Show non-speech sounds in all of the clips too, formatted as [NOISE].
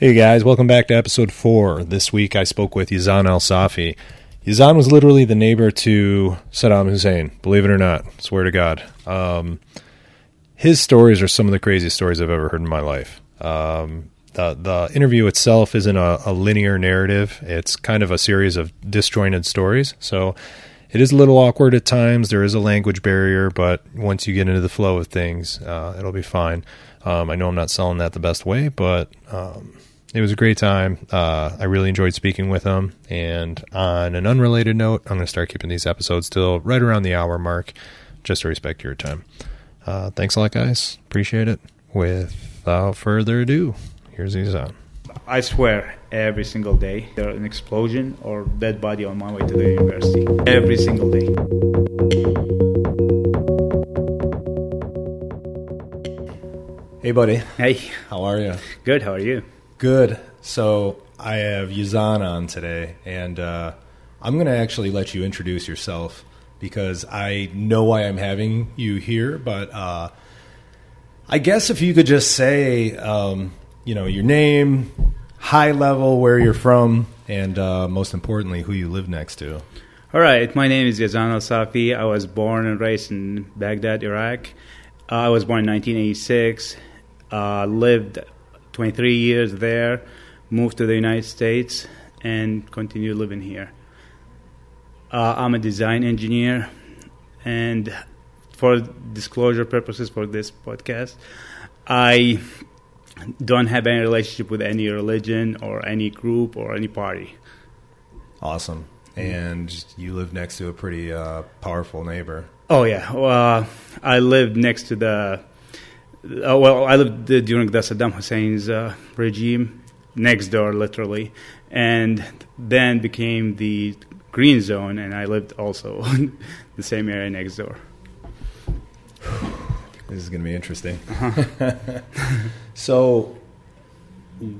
Hey guys, welcome back to episode four. This week I spoke with Yazan Al Safi. Yazan was literally the neighbor to Saddam Hussein, believe it or not, swear to God. Um, his stories are some of the craziest stories I've ever heard in my life. Um, the, the interview itself isn't a, a linear narrative, it's kind of a series of disjointed stories. So it is a little awkward at times. There is a language barrier, but once you get into the flow of things, uh, it'll be fine. Um, I know I'm not selling that the best way, but um, it was a great time. Uh, I really enjoyed speaking with him. And on an unrelated note, I'm going to start keeping these episodes till right around the hour mark, just to respect your time. Uh, thanks a lot, guys. Appreciate it. Without further ado, here's Yazan. I swear, every single day there's an explosion or dead body on my way to the university. Every single day. Hey, buddy. Hey, How are you? good. How are you? Good. So I have Yazan on today, and uh, I'm going to actually let you introduce yourself because I know why I'm having you here. But uh, I guess if you could just say, um, you know, your name, high level, where you're from, and uh, most importantly, who you live next to. All right. My name is Yazan Al Safi. I was born and raised in Baghdad, Iraq. I was born in 1986. Uh, lived 23 years there. Moved to the United States and continue living here. Uh, I'm a design engineer, and for disclosure purposes for this podcast, I don't have any relationship with any religion or any group or any party. Awesome. And you live next to a pretty uh, powerful neighbor. Oh yeah, uh, I lived next to the. Uh, well, I lived the, during the Saddam Hussein's uh, regime, next door, literally, and then became the green zone, and I lived also [LAUGHS] in the same area next door. This is going to be interesting. [LAUGHS] so,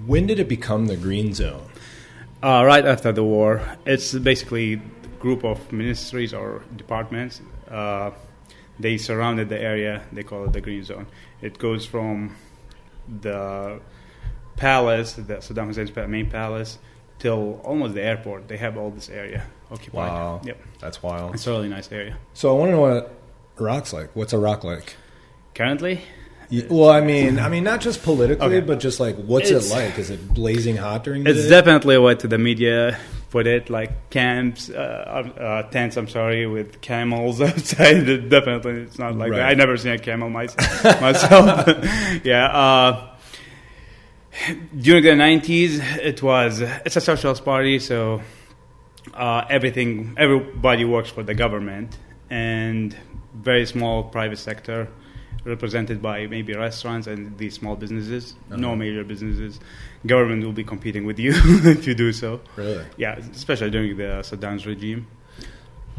when did it become the green zone? Uh, right after the war, it's basically a group of ministries or departments. Uh, they surrounded the area. They call it the green zone. It goes from the palace, the Saddam Hussein's main palace, till almost the airport. They have all this area occupied. Wow. Yep, That's wild. it's a really nice area. So I want to know what Iraq's like. What's Iraq like? Currently, Y- Well, I mean, I mean, not just politically, Okay. but just like, what's It's- it like? Is it blazing hot during the it's day? definitely what to the media put it like camps, uh, uh, tents. I'm sorry, with camels [LAUGHS] outside. Definitely, it's not like that. I never seen a camel [LAUGHS] myself. myself. [LAUGHS] yeah. Uh, during the 90s, it was it's a socialist party, so uh, everything everybody works for the government and very small private sector represented by maybe restaurants and these small businesses no Uh-huh. major businesses government will be competing with you [LAUGHS] if you do so really. yeah especially during the saddam's regime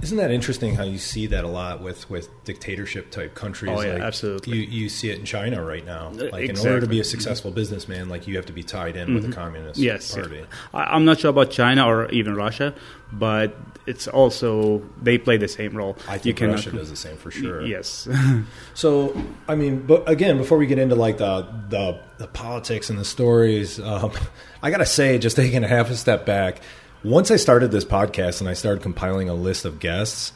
Isn't that interesting how you see that a lot with, with dictatorship type countries? Oh, yeah, like absolutely. You, you see it in China right now. Uh, Like, in order to be a successful businessman, like, you have to be tied in with the Communist yes Party. I, i'm not sure about china or even russia but it's also they play the same role I You think cannot- Russia does the same for sure. yes [LAUGHS] So, I mean, but again, before we get into like the the, the politics and the stories, um, [LAUGHS] I gotta say, just taking a half a step back, once I started this podcast and I started compiling a list of guests,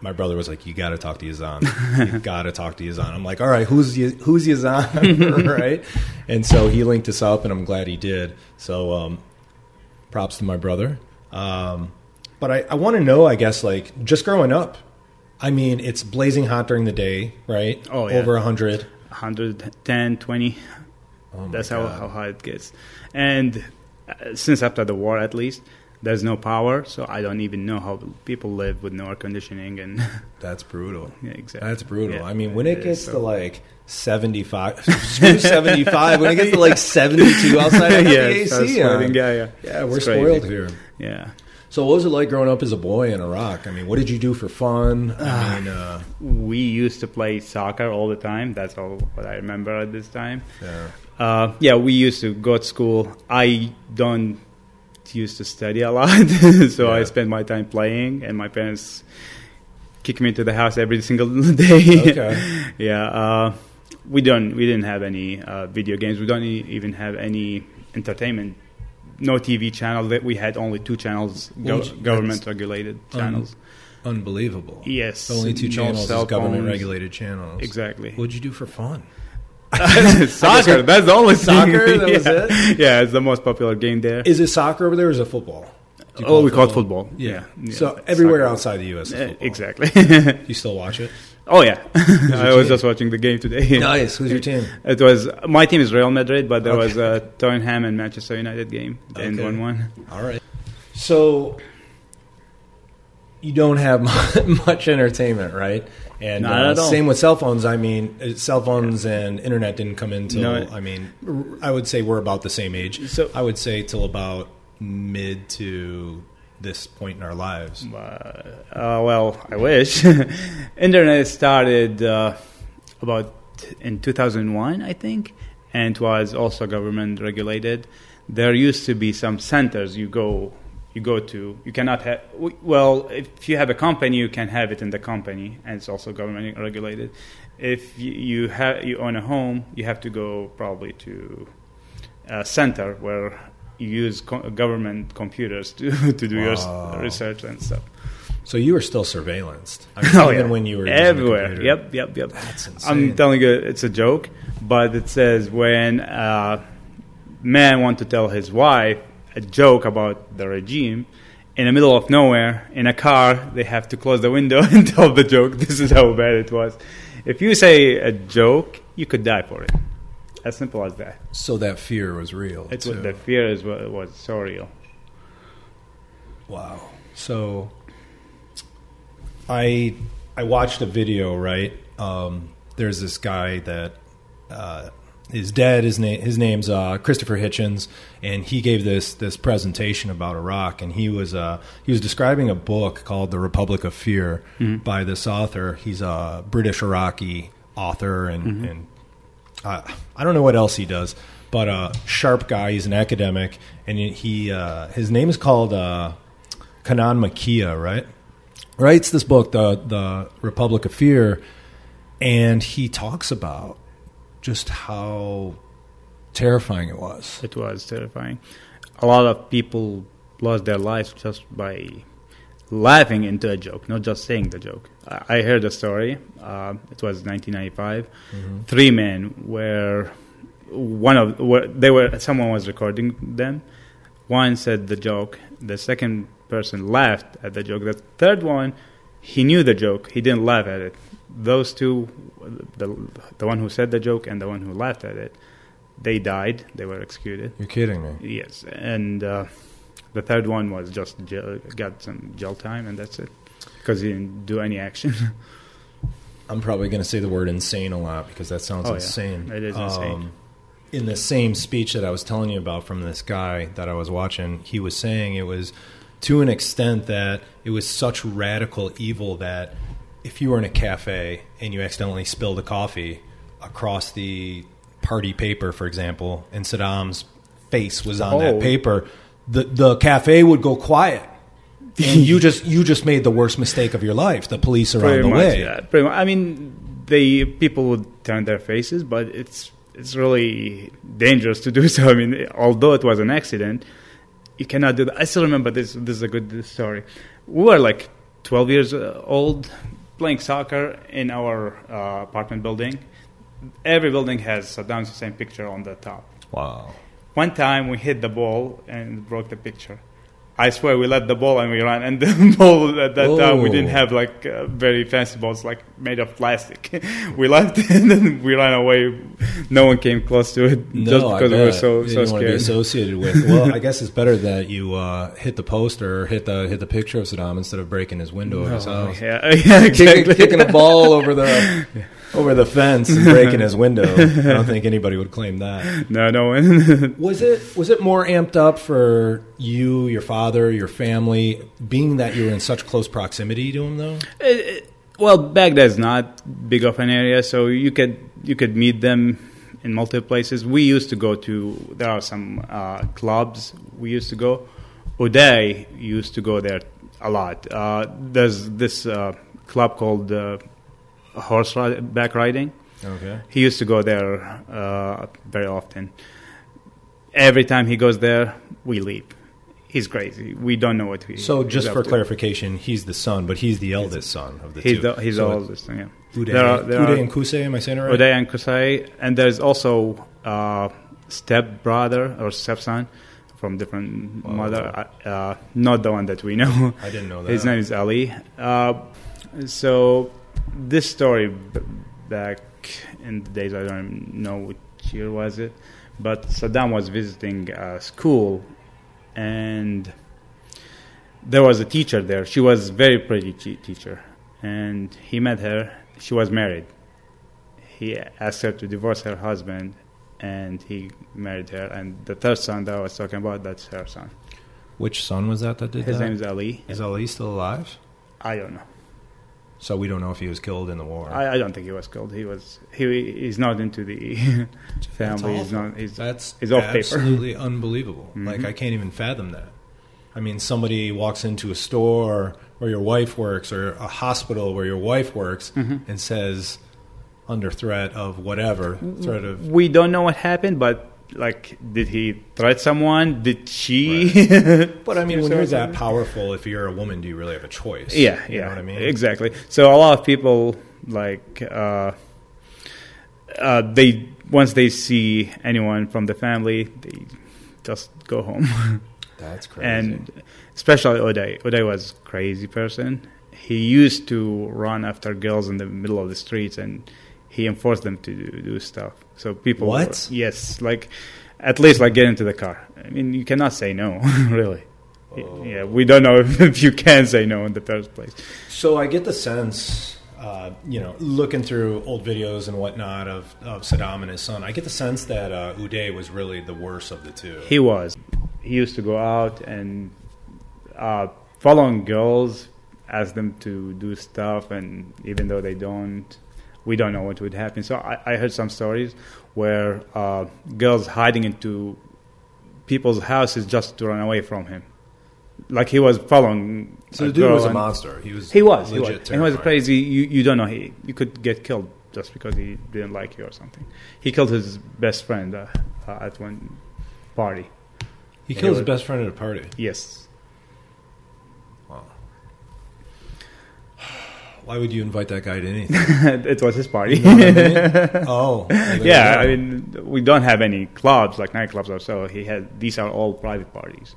my brother was like, "You got to talk to Yazan. you [LAUGHS] got to talk to Yazan." I'm like, "All right, who's Ye- who's Yazan?" [LAUGHS] right? And so he linked us up, and I'm glad he did. So, um, props to my brother. Um, but I, I want to know, I guess, like just growing up. I mean, it's blazing hot during the day, right? Oh, yeah. over hundred. 110 20 Oh That's how, God. how high it gets. And uh, since after the war, at least, there's no power, so I don't even know how people live with no air conditioning. And [LAUGHS] That's brutal. yeah, exactly. That's brutal. Yeah. I mean, when it gets so- to like 75, [LAUGHS] 75, when it gets to like 72 outside of [LAUGHS] yeah, the AC, on. sweating, yeah, yeah, yeah, we're It's crazy. spoiled here. yeah. So, what was it like growing up as a boy in Iraq? I mean, what did you do for fun? Ah. I mean, uh, We used to play soccer all the time. That's all what I remember at this time. yeah. Uh, yeah, we used to go to school. I don't used to study a lot, [LAUGHS] so I spent my time playing, and my parents kick me into the house every [LAUGHS] single day. Okay. [LAUGHS] yeah, uh, we don't we didn't have any uh, video games. We don't e- even have any entertainment. No TV channel. That we had only two channels, go- government regulated channels. Unbelievable. yes, Only two no channels is government regulated channels. Exactly. What'd you do for fun? [LAUGHS] soccer. That's the only Soccer? That was yeah. it? Yeah, it's the most popular game there. Is it soccer over there or is it football? Oh, we call it football. Yeah. Yeah. So Yeah. everywhere Soccer. outside the U.S. is eh, football. exactly. [LAUGHS] You still watch it? oh yeah, [LAUGHS] I was team? just watching the game today. Nice. Who's your team? It was my team is Real Madrid, but there Okay. was a Tottenham and Manchester United game. End Okay. one one. All right. So you don't have [LAUGHS] much entertainment, right? And Not uh, at all. same with cell phones. I mean, uh, cell phones and internet didn't come in till No. I mean, I would say we're about the same age. So- I would say till about mid to this point in our lives. Uh, uh, well, I wish. [LAUGHS] Internet started uh, about in 2001, I think, and it was also government regulated. There used to be some centers you go you go to. You cannot have well if you have a company, you can have it in the company, and it's also government regulated. If you, you have you own a home, you have to go probably to a center where you use co- government computers to [LAUGHS] to do your Wow. s- research and stuff. So you were still surveillanced. I [LAUGHS] mean, Oh, even yeah. when you were everywhere. Yep, yep, yep. That's insane. I'm telling you, it's a joke, but it says when a man want to tell his wife a joke about the regime in the middle of nowhere in a car, they have to close the window [LAUGHS] and tell the joke. This is how bad it was. If you say a joke, you could die for it. As simple as that. So that fear was real. It's what the fear is what was so real. Wow. So I I watched a video, right? Um, there's this guy that uh, is dead. His name his name's uh, Christopher Hitchens, and he gave this this presentation about Iraq, and he was uh, he was describing a book called The Republic of Fear by this author. He's a British Iraqi author, and and uh, I don't know what else he does, but a sharp guy. He's an academic, and he uh, his name is called uh, Kanan Makiya, right? Writes this book, the the Republic of Fear, and he talks about just how terrifying it was. It was terrifying. A lot of people lost their lives just by laughing into a joke, not just saying the joke. I heard a story. Uh, it was 1995. Three men were one of were, they were someone was recording them. One said the joke. The second person laughed at the joke. The third one, he knew the joke. He didn't laugh at it. Those two, the the one who said the joke and the one who laughed at it, they died. They were executed. You're kidding me. Yes, and uh, the third one was just jail, got some jail time, and that's it, because he didn't do any action. [LAUGHS] I'm probably going to say the word insane a lot because that sounds Oh, yeah. insane. It is insane. In the same speech that I was telling you about from this guy that I was watching, he was saying it was to an extent that it was such radical evil that if you were in a cafe and you accidentally spilled a coffee across the party paper, for example, and Saddam's face was on that Oh. paper, the the cafe would go quiet. and you [LAUGHS] just you just made the worst mistake of your life. The police are on pretty the much, way. yeah. Pretty much. I mean, they people would turn their faces, but it's it's really dangerous to do so. I mean, although it was an accident, you cannot do that. I still remember this. This is a good story. We were like 12 years uh, old, playing soccer in our uh, apartment building. Every building has Saddam Hussein picture on the top. Wow. One time we hit the ball and broke the picture. I swear we let the ball and we ran. And [LAUGHS] the ball at that time we didn't Oh. have like uh, very fancy balls, like made of plastic. [LAUGHS] we left and then we ran away. No one came close to it [LAUGHS] No, just because we were so so to be scared. associated with. Well, I guess it's better that you uh, hit the poster or hit the hit the picture of Saddam instead of breaking his window of his house. yeah, yeah, exactly. Kicking, kicking a ball over the over the fence and breaking his window. I don't think anybody would claim that. no, no one. [LAUGHS] Was it was it more amped up for you, your father, your family, being that you were in such close proximity to him, though? It- it- well, Baghdad's not big of an area, so you could you could meet them in multiple places. We used to go to there are some uh, clubs we used to go. Uday used to go there a lot. Uh, there's this uh, club called uh, horseback riding. Okay. He used to go there uh, very often. every time he goes there, we leave. He's crazy. We don't know what he. So, he's just for to. clarification, he's the son, but he's the eldest son of the he's two. the he's so the oldest. Yeah. Uday, There are- there Uday are- and Qusay, am I saying it right? Uday and Qusay, and there's also uh, step brother or stepson from different mother. Uh, not the one that we know. I didn't know [LAUGHS] that. His name is Ali. Uh, so this story b- back in the days, I don't know which year was it, but Saddam was visiting a school, and there was a teacher there. She was a very pretty te- teacher, and he met her. She was married. He asked her to divorce her husband, and he married her. And the third son that I was talking about, that's her son. Which son was that that did His that? name is Ali. Is Ali still alive? I don't know. So we don't know if he was killed in the war. I, I don't think he was killed. He was he he's not into the [LAUGHS] family. He's not. He's, That's he's off paper. absolutely [LAUGHS] unbelievable. Like Mhm. I can't even fathom that. I mean, somebody walks into a store where your wife works, or a hospital where your wife works, Mhm. and says, under threat of whatever, threat of we don't know what happened, but like, did he threat someone? Did she? [LAUGHS] But I mean, when you're that powerful, if you're a woman, do you really have a choice? yeah, you yeah, know what I mean. exactly. So a lot of people like uh, uh, they once they see anyone from the family, they just go home. [LAUGHS] That's crazy. and especially Uday. Uday was a crazy person. He used to run after girls in the middle of the streets, and he enforced them to do, do stuff. So people, What? were- yes, like at least like get into the car. I mean, you cannot say no, [LAUGHS] really. Oh. Yeah, we don't know if, [LAUGHS] if you can say no in the first place. So I get the sense, uh, you know, looking through old videos and whatnot of, of Saddam and his son, I get the sense that uh, Uday was really the worst of the two. He was. He used to go out and uh, following girls, ask them to do stuff, and even though they don't, we don't know what would happen. So I, I heard some stories where uh, girls hiding into people's houses just to run away from him. Like he was following. so the dude was a monster. He was. He was. He was. legit And he was crazy. You you don't know. He you could get killed just because he didn't like you or something. He killed his best friend uh, uh, at one party. He killed his best friend at a party. Yes. Why would you invite that guy to anything? [LAUGHS] it was his party. You know what I mean? [LAUGHS] oh, yeah, I mean, we don't have any clubs like nightclubs or so. He had these are all private parties.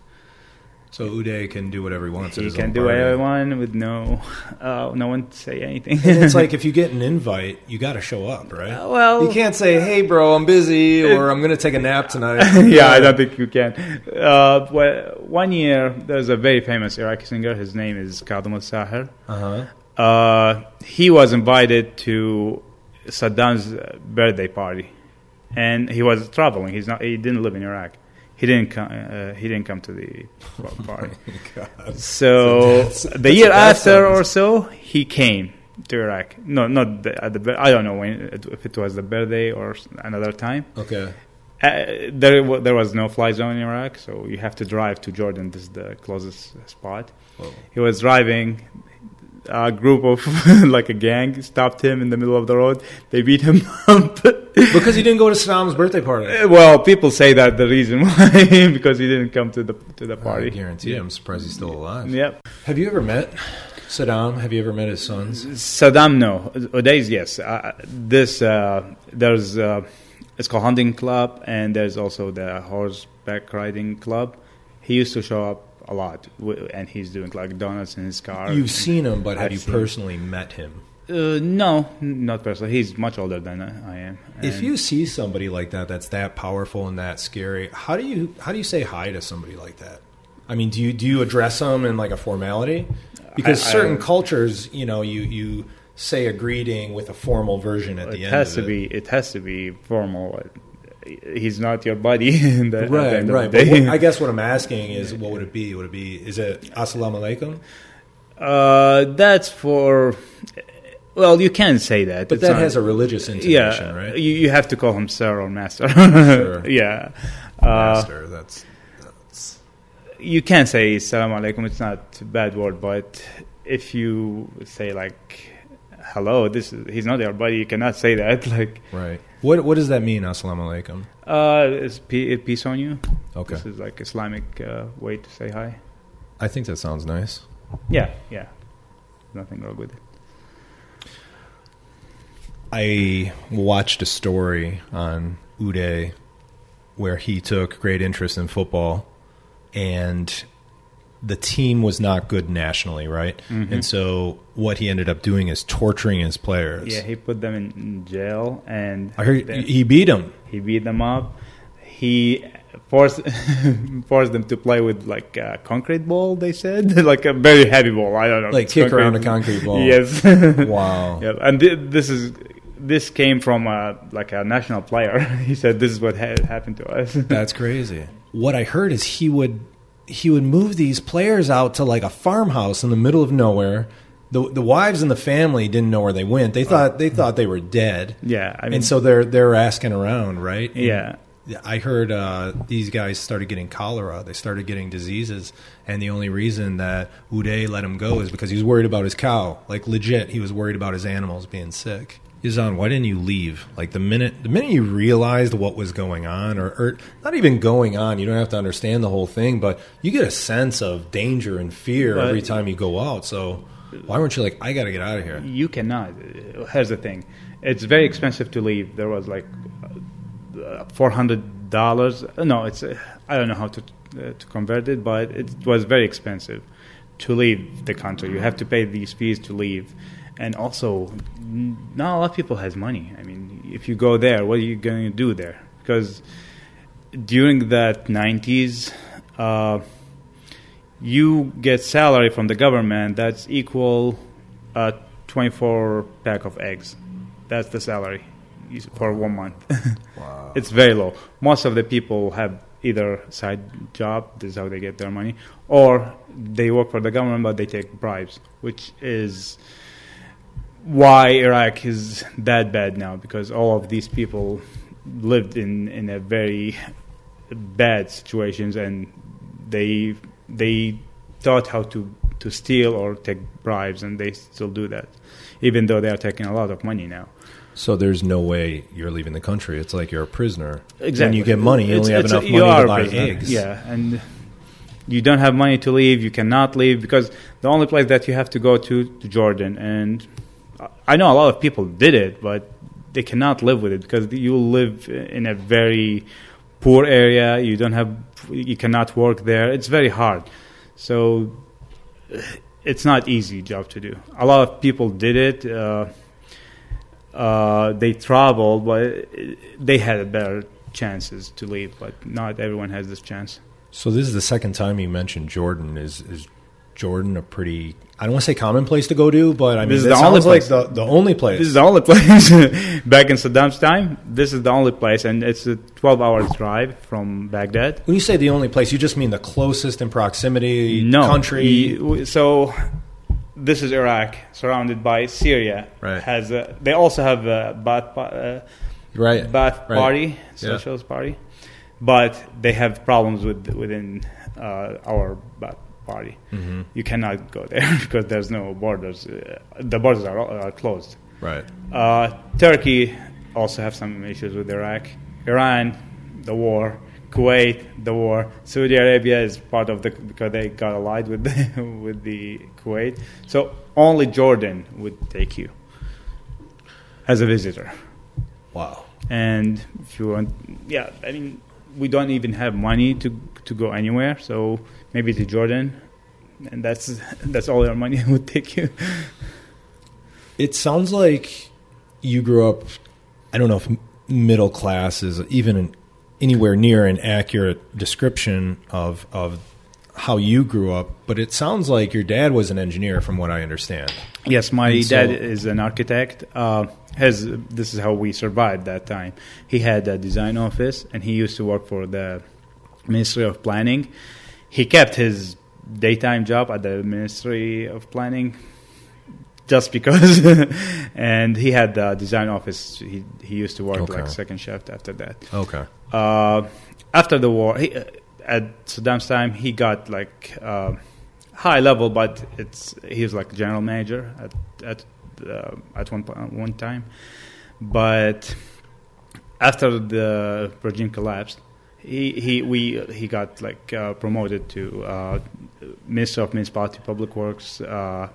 so Uday can do whatever he wants. He can do party. whatever he wants with no, [LAUGHS] uh, no one to say anything. And it's like if you get an invite, you got to show up, right? well, You can't say, "Hey, bro, I'm busy," or "I'm going to take a nap tonight." yeah, I don't think you can. Uh, well, one year, there's a very famous Iraqi singer. His name is Kadim al-Sahir. Uh huh. Uh, he was invited to Saddam's birthday party, and he was traveling. He's not. He didn't live in Iraq. He didn't come. Uh, he didn't come to the party. [LAUGHS] God. So that's- the year after or so, he came to Iraq. No, not the, at the. I don't know when if it was the birthday or another time. Okay. Uh, there, there was no fly zone in Iraq, so you have to drive to Jordan. This is the closest spot. Whoa. He was driving. A group of [LAUGHS] like a gang stopped him in the middle of the road. They beat him [LAUGHS] up. Because he didn't go to Saddam's birthday party. well, people say that the reason [LAUGHS] why because he didn't come to the to the I party. guarantee. I'm surprised he's still alive. Yep. Have you ever met Saddam? Have you ever met his sons? Saddam, no. Odays, yes. Uh, this uh, there's uh, it's called hunting club, and there's also the horseback riding club. He used to show up a lot, and he's doing like donuts in his car. You've seen him, but have you personally met him? Uh, no, not personally. He's much older than I I am. If you see somebody like that, that's that powerful and that scary, how do you how do you say hi to somebody like that? I mean, do you do you address them in like a formality? Because I- I- certain cultures, you know, you you say a greeting with a formal version at it the end. has of to it. be. It has to be formal. He's not your buddy. [LAUGHS] in the- Right, right. But what, I guess what I'm [LAUGHS] asking is, what would it be? Would it be? Is it Assalamu alaikum? Uh, that's for. Well, you can say that, But It's that not- has a religious intonation, yeah, right? You, you have to call him sir or master. [LAUGHS] Sure. yeah. Uh, Master. That's, that's you can say salam alaikum. It's not a bad word, but if you say like hello, this is, he's not your buddy. You cannot say that. Like right. What what does that mean? Assalamu alaikum. Uh, it's pe- peace on you. Okay. This is like Islamic uh, way to say hi. I think that sounds nice. Yeah, yeah. Nothing wrong with it. I watched a story on Uday where he took great interest in football and the team was not good nationally, right? Mm-hmm. And so what he ended up doing is torturing his players. Yeah, he put them in, jail, and I heard then he beat them. he beat them up. He forced [LAUGHS] forced them to play with like a concrete ball. They said [LAUGHS] like a very heavy ball. I don't know, Like kick around a concrete ball. [LAUGHS] Yes. Wow. Yeah, and thi- this is this came from a, like a national player. he said this is what had happened to us. That's crazy. What I heard is he would he would move these players out to like a farmhouse in the middle of nowhere. The the wives and the family didn't know where they went. They thought they thought they were dead. yeah, I mean, and so they're they're asking around, right? And yeah, I heard uh, these guys started getting cholera. They started getting diseases, and the only reason that Uday let him go is because he was worried about his cow. Like legit, he was worried about his animals being sick. Yazan, why didn't you leave? Like the minute the minute you realized what was going on, or, or not even going on, you don't have to understand the whole thing, but you get a sense of danger and fear But- every time you go out. So why weren't you like, I got to get out of here? you cannot. Uh, Here's the thing: it's very expensive to leave. There was like uh, four hundred dollars. No, it's uh, I don't know how to uh, to convert it, but it was very expensive to leave the country. You have to pay these fees to leave, and also not a lot of people has money. I mean, if you go there, what are you going to do there? Because during that nineties. Uh, you get salary from the government that's equal uh, 24 pack of eggs that's the salary for one month [LAUGHS] Wow. it's very low most of the people have either side job this is how they get their money or they work for the government but they take bribes which is why iraq is that bad now because all of these people lived in in a very bad situations and they they taught how to to steal or take bribes and they still do that even though they are taking a lot of money now So there's no way you're leaving the country. It's like you're a prisoner. When exactly you get money, you It's- only have enough a- money to buy eggs. yeah and you don't have money to leave you cannot leave because the only place that you have to go to to jordan and i know a lot of people did it but they cannot live with it because you live in a very poor area. You don't have you cannot work there. It's very hard. So it's not easy job to do. A lot of people did it. Uh, uh, they traveled but they had better chances to leave but not everyone has this chance. So this is the second time you mentioned Jordan. Is is Jordan a pretty? I don't want to say common place to go to, but I mean, This is it the only sounds like place. the, the only place. This is the only place [LAUGHS] back in Saddam's time. This is the only place, and it's a 12 hour drive from Baghdad. when you say the only place, you just mean the closest in proximity No country. So this is Iraq, surrounded by Syria. Right. Has a, they also have a Baath, uh, right. Baath right. Party, Yeah. Socialist Party, but they have problems with within uh, our Baath Party. hmm You cannot go there [LAUGHS] because there's no borders. Uh, the borders are, are closed. Right. Uh, Turkey also have some issues with Iraq. Iran, the war. Kuwait, the war. Saudi Arabia is part of the because they got allied with [LAUGHS] the, with the Kuwait. So only Jordan would take you as a visitor. Wow. And if you want, yeah, I mean, we don't even have money to to go anywhere. So maybe to Jordan, and that's that's all our money [LAUGHS] would take you. It sounds like you grew up. I don't know if middle class is even an, anywhere near an accurate description of of how you grew up, but it sounds like your dad was an engineer, from what I understand. Yes, my so- dad is an architect. Uh, has this is how we survived that time. He had a design office, and he used to work for the Ministry of Planning. He kept his daytime job at the Ministry of Planning just because, [LAUGHS] and he had the design office. He he used to work Okay. like second shift after that. Okay. Uh, after the war, he, uh, at Saddam's time, he got like uh, high level, but it's he was like general manager at at uh, at one one time. But after the regime collapsed, he he we he got like uh, promoted to uh, minister of municipality public works, uh,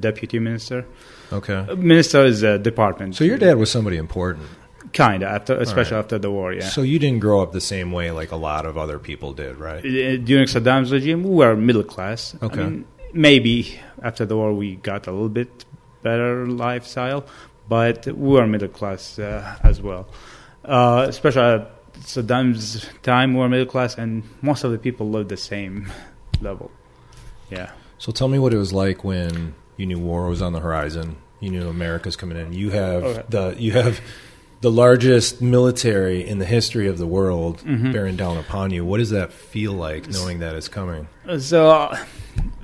deputy minister. Okay. Minister is a department. So your dad was somebody important. kind of after, especially right. after the war. Yeah. So you didn't grow up the same way like a lot of other people did, right? Uh, during Saddam's regime, we were middle class. I Okay. mean, maybe after the war we got a little bit better lifestyle, but we were middle class uh, as well. Uh, especially Saddam's time, were middle class, and most of the people lived the same level. Yeah. So tell me what it was like when you knew war was on the horizon. You knew America's coming in. You have Okay. the you have the largest military in the history of the world bearing down upon you. What does that feel like knowing that it's coming? So, uh,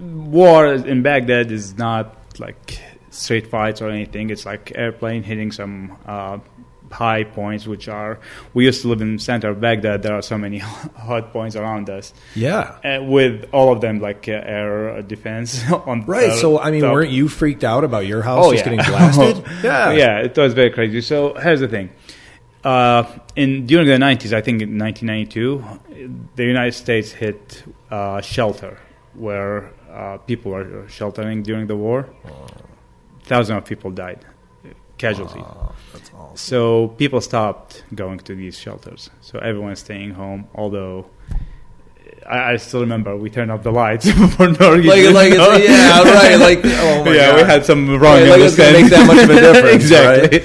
war in Baghdad is not like street fights or anything. It's like airplane hitting some uh, high points, which are. We used to live in center of Baghdad. There are so many [LAUGHS] hot points around us, Yeah. uh, with all of them like uh, air defense [LAUGHS] on. Right. so I mean, top. weren't you freaked out about your house Oh just yeah, getting [LAUGHS] blasted? yeah, yeah, it was very crazy. So here's the thing: uh, in during the 90s, I think in 1992, the United States hit uh, shelter where uh, people were sheltering during the war. Thousands of people died, casualties. That's awesome. So people stopped going to these shelters. So everyone's staying home. Although I, I still remember we turned off the lights [LAUGHS] for no reason. Like, like it's, yeah, [LAUGHS] right. Like, oh my [LAUGHS] yeah, we had some wrong. Right, like it's make that much of a difference, exactly.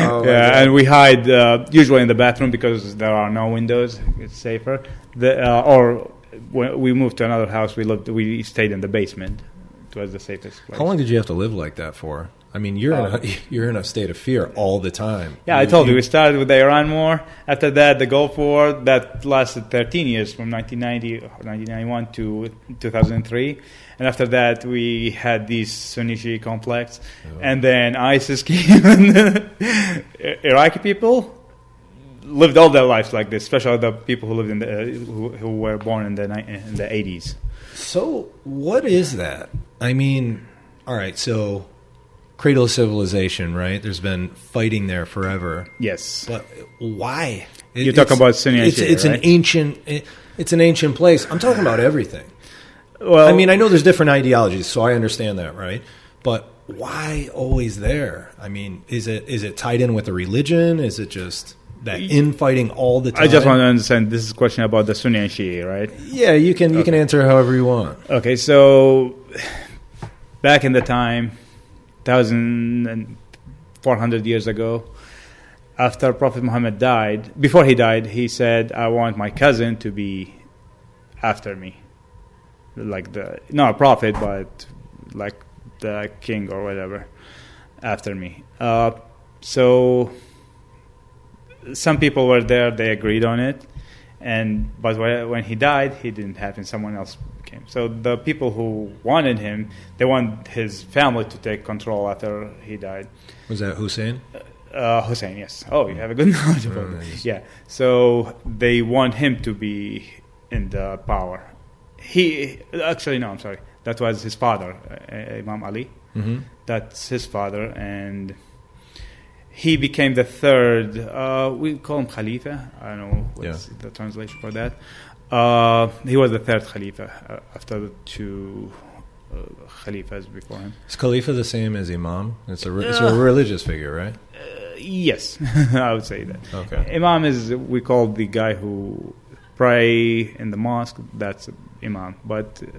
Oh, yeah, God. and we hide uh, usually in the bathroom because there are no windows. It's safer. The, uh, or when we moved to another house, we lived. We stayed in the basement. It was the safest place. How long did you have to live like that for? I mean, you're in a, [LAUGHS] you're in a state of fear all the time. Yeah, I told you we started with the Iran War. After that, the Gulf War that lasted 13 years, from 1990 or 1991 to 2003. And after that, we had these Sunni Shia conflicts, and then ISIS [LAUGHS] came. and Iraqi people lived all their lives like this, especially the people who lived in the uh, who, who were born in the in the 80s. So, what is that? I mean, all right, so cradle of civilization, right? There's been fighting there forever. Yes. But why? It- You're talking about Sunni and It's, it's an ancient. it- It's an ancient place. I'm talking about everything. Well, I mean, I know there's different ideologies, so I understand that, right? But why always there? I mean, is it is it tied in with a religion? Is it just that infighting all the time? I just want to understand. This is a question about the Sunni and Shia, right? Yeah, you can you can answer however you want. Okay, so [SIGHS] back in the time, thousand and four hundred years ago, after Prophet Muhammad died, before he died, he said, "I want my cousin to be after me, like the not a prophet, but like the king or whatever after me." Uh, so some people were there; they agreed on it, and but when he died, he didn't happen. Someone else came. So the people who wanted him, they want his family to take control after he died. Was that Hussein? Uh, Hussein, yes. Oh, you have a good [LAUGHS] knowledge about it. Nice. Yeah. So they want him to be in the power. He actually no, I'm sorry. That was his father, uh, Imam Ali. Mm-hmm. That's his father, and he became the third. Uh, we call him Khalifa. I don't know what's the translation for that. Uh, he was the third Khalifa uh, after the two uh, Khalifas before him. Is Khalifa the same as Imam? It's a, re- it's a religious figure, right? Uh, yes, [LAUGHS] I would say that. Okay. Imam is we call the guy who pray in the mosque. That's Imam, but uh,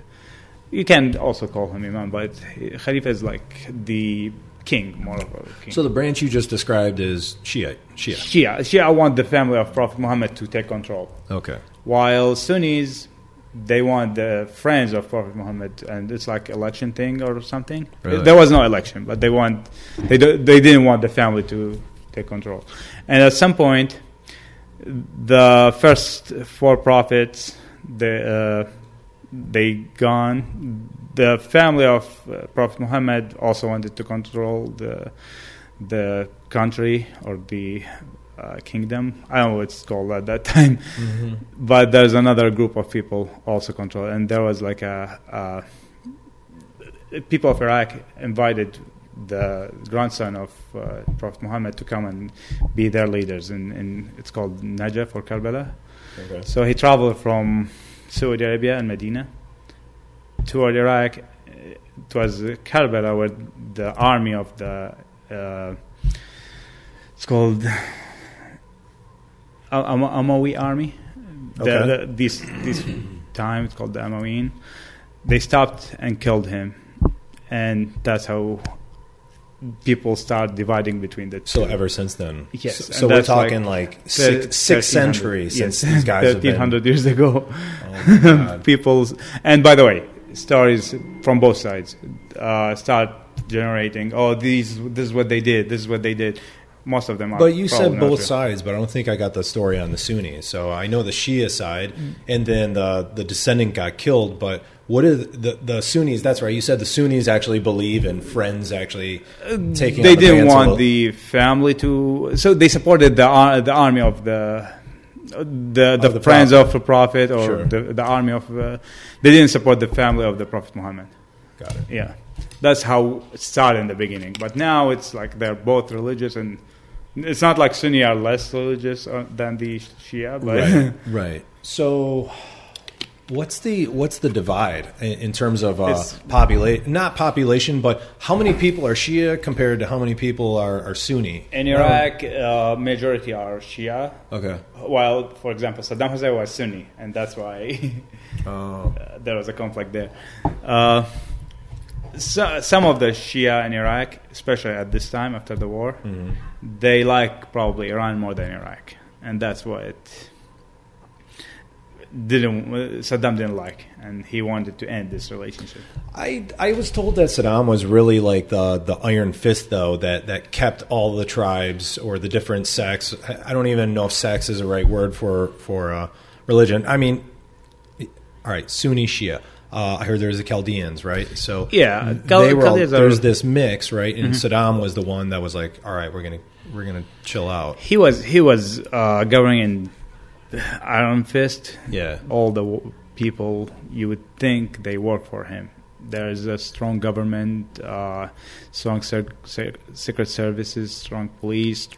you can also call him Imam. But Khalifa is like the king, more of a king. So the branch you just described is Shiite. Shia. Shia, Shia want the family of Prophet Muhammad to take control, Okay. While Sunnis they want the friends of Prophet Muhammad, and it's like election thing or something. Really? There was no election, but they want they do, they didn't want the family to take control, and at some point, the first four prophets they uh, they gone. The family of uh, Prophet Muhammad also wanted to control the the country or the uh, kingdom. I don't know what it's called at that [LAUGHS] time, Mm-hmm. but there's another group of people also control, and there was like a, a people of Iraq invited the grandson of uh, Prophet Muhammad to come and be their leaders. In, in it's called Najaf or Karbala. Okay. So he traveled from Saudi Arabia and Medina toward Iraq. It was Karbala where the army of the uh, it's called Amawi army. The, Okay. the, this this time it's called the Amawin. They stopped and killed him, and that's how people start dividing between the two. So ever since then, Yes, So, so we're talking like, Thir- six, 1300 century since yes, these guys 1300 years ago. Oh. [LAUGHS] People's and by the way, stories from both sides uh, start generating. Oh, these this is what they did. This is what they did. Most of them are. But you said both sides, but I don't think I got the story on the Sunnis. So I know the Shia side, Mm. and then the the descendant got killed. But what are the the Sunnis? That's right. You said the Sunnis actually believe in friends actually taking. They the didn't want the family to, so they supported the ar- the army of the. The the, Of the friends Prophet. of the prophet or Sure. the, the army of uh, they didn't support the family of the prophet Muhammad. Got it. Yeah, that's how it started in the beginning. But now it's like they're both religious, and it's not like Sunni are less religious uh, than the Shia. But right, [LAUGHS] right. So, what's the what's the divide in, in terms of uh, population? Not population, but how many people are Shia compared to how many people are, are Sunni in Iraq, uh, majority are Shia. Okay. While, for example, Saddam Hussein was Sunni, and that's why [LAUGHS] Oh, uh, there was a conflict there. So, some of the Shia in Iraq, especially at this time after the war, mhm. they like probably Iran more than Iraq, and that's what it didn't Saddam didn't like, and he wanted to end this relationship. I I was told that Saddam was really like the the iron fist though that that kept all the tribes or the different sects. I I don't even know if sects is the right word for for uh, religion. I mean, all right, Sunni Shia. Uh, I heard there's the Chaldeans, right? So Yeah, Chal- they were all, are- there's this mix, right? And Saddam was the one that was like, all right, we're gonna we're gonna chill out. He was he was uh, governing in Iron Fist. Yeah, All the w- people you would think they work for him. There is a strong government, uh, strong secret services, strong police.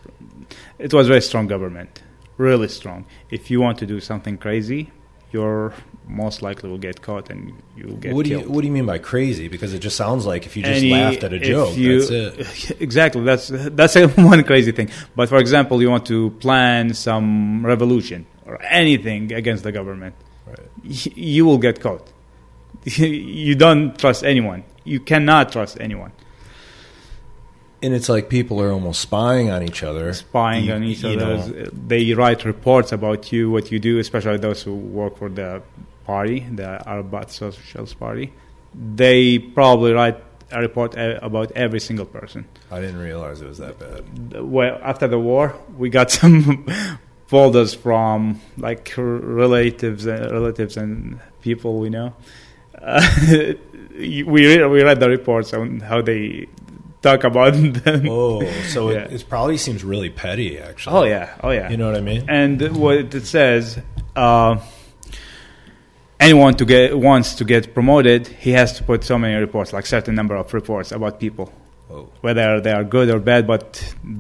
It was very strong government, really strong. If you want to do something crazy, you're most likely will get caught and you'll get what do killed. you what do you mean by crazy? Because it just sounds like if you just Any- laughed at a joke, you- that's it. [LAUGHS] Exactly. That's that's [LAUGHS] one crazy thing. But for example, you want to plan some revolution or anything against the government, Right. y- you will get caught. [LAUGHS] you don't trust anyone. You cannot trust anyone. And it's like people are almost spying on each other, Spying You- on each other. know. They write reports about you, what you do, especially those who work for the party, the Arabat Socialist Party. They probably write a report uh, about every single person. I didn't realize it was that bad. well after the war we got [LAUGHS] some folders from like relatives and relatives and people we know uh, [LAUGHS] we read, we read the reports on how they talk about [LAUGHS] them Oh, so Yeah. it, it probably seems really petty, actually. oh yeah oh yeah You know what I mean? and what it says uh, anyone to get wants to get promoted he has to put so many reports like certain number of reports about people Oh. whether they are good or bad, but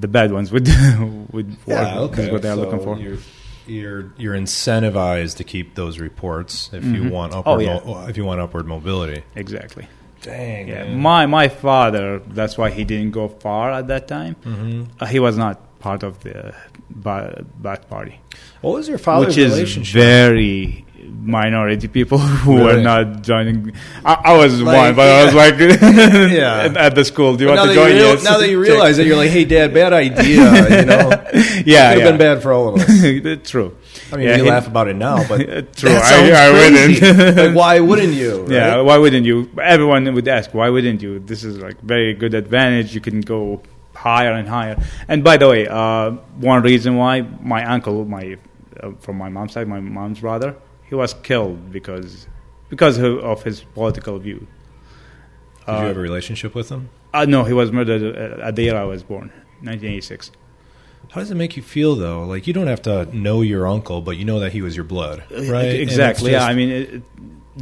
the bad ones would [LAUGHS] would work. Yeah, okay. is what they're So looking for. You're, you're you're incentivized to keep those reports if you Mhm. want Oh, upward yeah. mo- if you want upward mobility. Exactly. Dang. Yeah. My my father. That's why he didn't go far at that time. hmm Uh, he was not part of the Ba'ath Party, What was your father's which is relationship? very minority people [LAUGHS] who were not joining. I, I was Like, one, but I was yeah. like, [LAUGHS] [LAUGHS] Yeah. at the school. Do you But want to join? real- Yes. now that you realize that, you're like, "Hey, Dad, bad idea." You know, yeah, could have yeah. been bad for all of us. True. I mean, Yeah, you he- laugh about it now, but True. I- I wouldn't. like, why wouldn't you? Yeah, why wouldn't you? Everyone would ask, why wouldn't you? This is like very good advantage. You can go higher and higher. And by the way, uh, one reason why my uncle, my uh, from my mom's side, my mom's brother, he was killed because because of his political view. Did you have a relationship with him? Uh, no, he was murdered uh, at the year I was born, 1986. How does it make you feel though? Like you don't have to know your uncle, but you know that he was your blood, right? And it's Exactly. Yeah. I mean, it-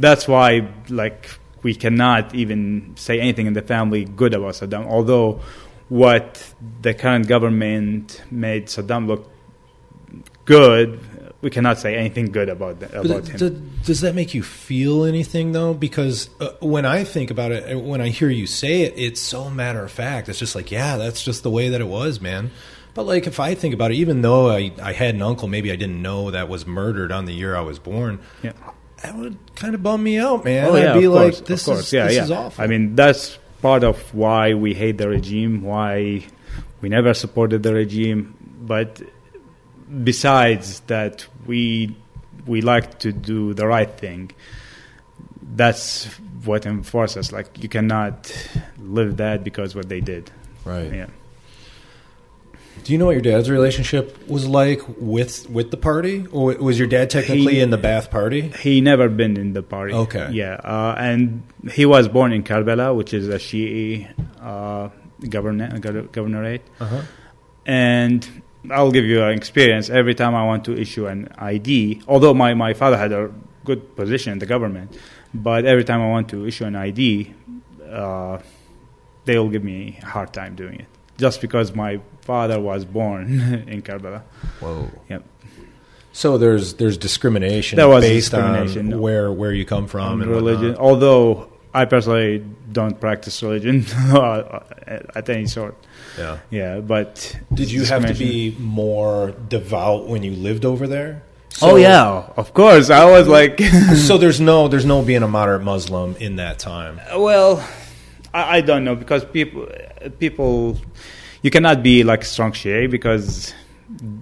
that's why like we cannot even say anything in the family good about Saddam. Although what the current government made Saddam look good, we cannot say anything good about the, about him. Does that make you feel anything though? Because uh, when I think about it, when I hear you say it, it's so matter of fact. It's just like, yeah, that's just the way that it was, man. But like, if I think about it, even though I, I had an uncle, maybe I didn't know that was murdered on the year I was born. Yeah. That would kind of bum me out, man. Oh, yeah, I'd be of like, course, this, of course. Is, yeah, this yeah. is awful. I mean, that's part of why we hate the regime, why we never supported the regime. But besides that, we we like to do the right thing. That's what enforces. Like you cannot live that because what they did. right. Yeah. Do you know what your dad's relationship was like with with the party? Or was your dad technically He- in the Ba'ath party? He never been in the party. Okay. Yeah, uh, and he was born in Karbala, which is a Shi'i uh, governor, governorate. Uh-huh. And I'll give you an experience. Every time I want to issue an ID, although my, my father had a good position in the government, but every time I want to issue an ID, uh, they will give me a hard time doing it. Just because my father was born [LAUGHS] in Karbala. Whoa. Yep. So there's there's discrimination There was based discrimination. on where where you come from on and religion. whatnot. Although I personally don't practice religion [LAUGHS] uh, at any sort. Yeah. Yeah, but Did you have to be more devout when you lived over there? oh yeah, of course. I was [LAUGHS] like, [LAUGHS] so there's no there's no being a moderate Muslim in that time. well, I, I don't know because people people you cannot be like strong Shia because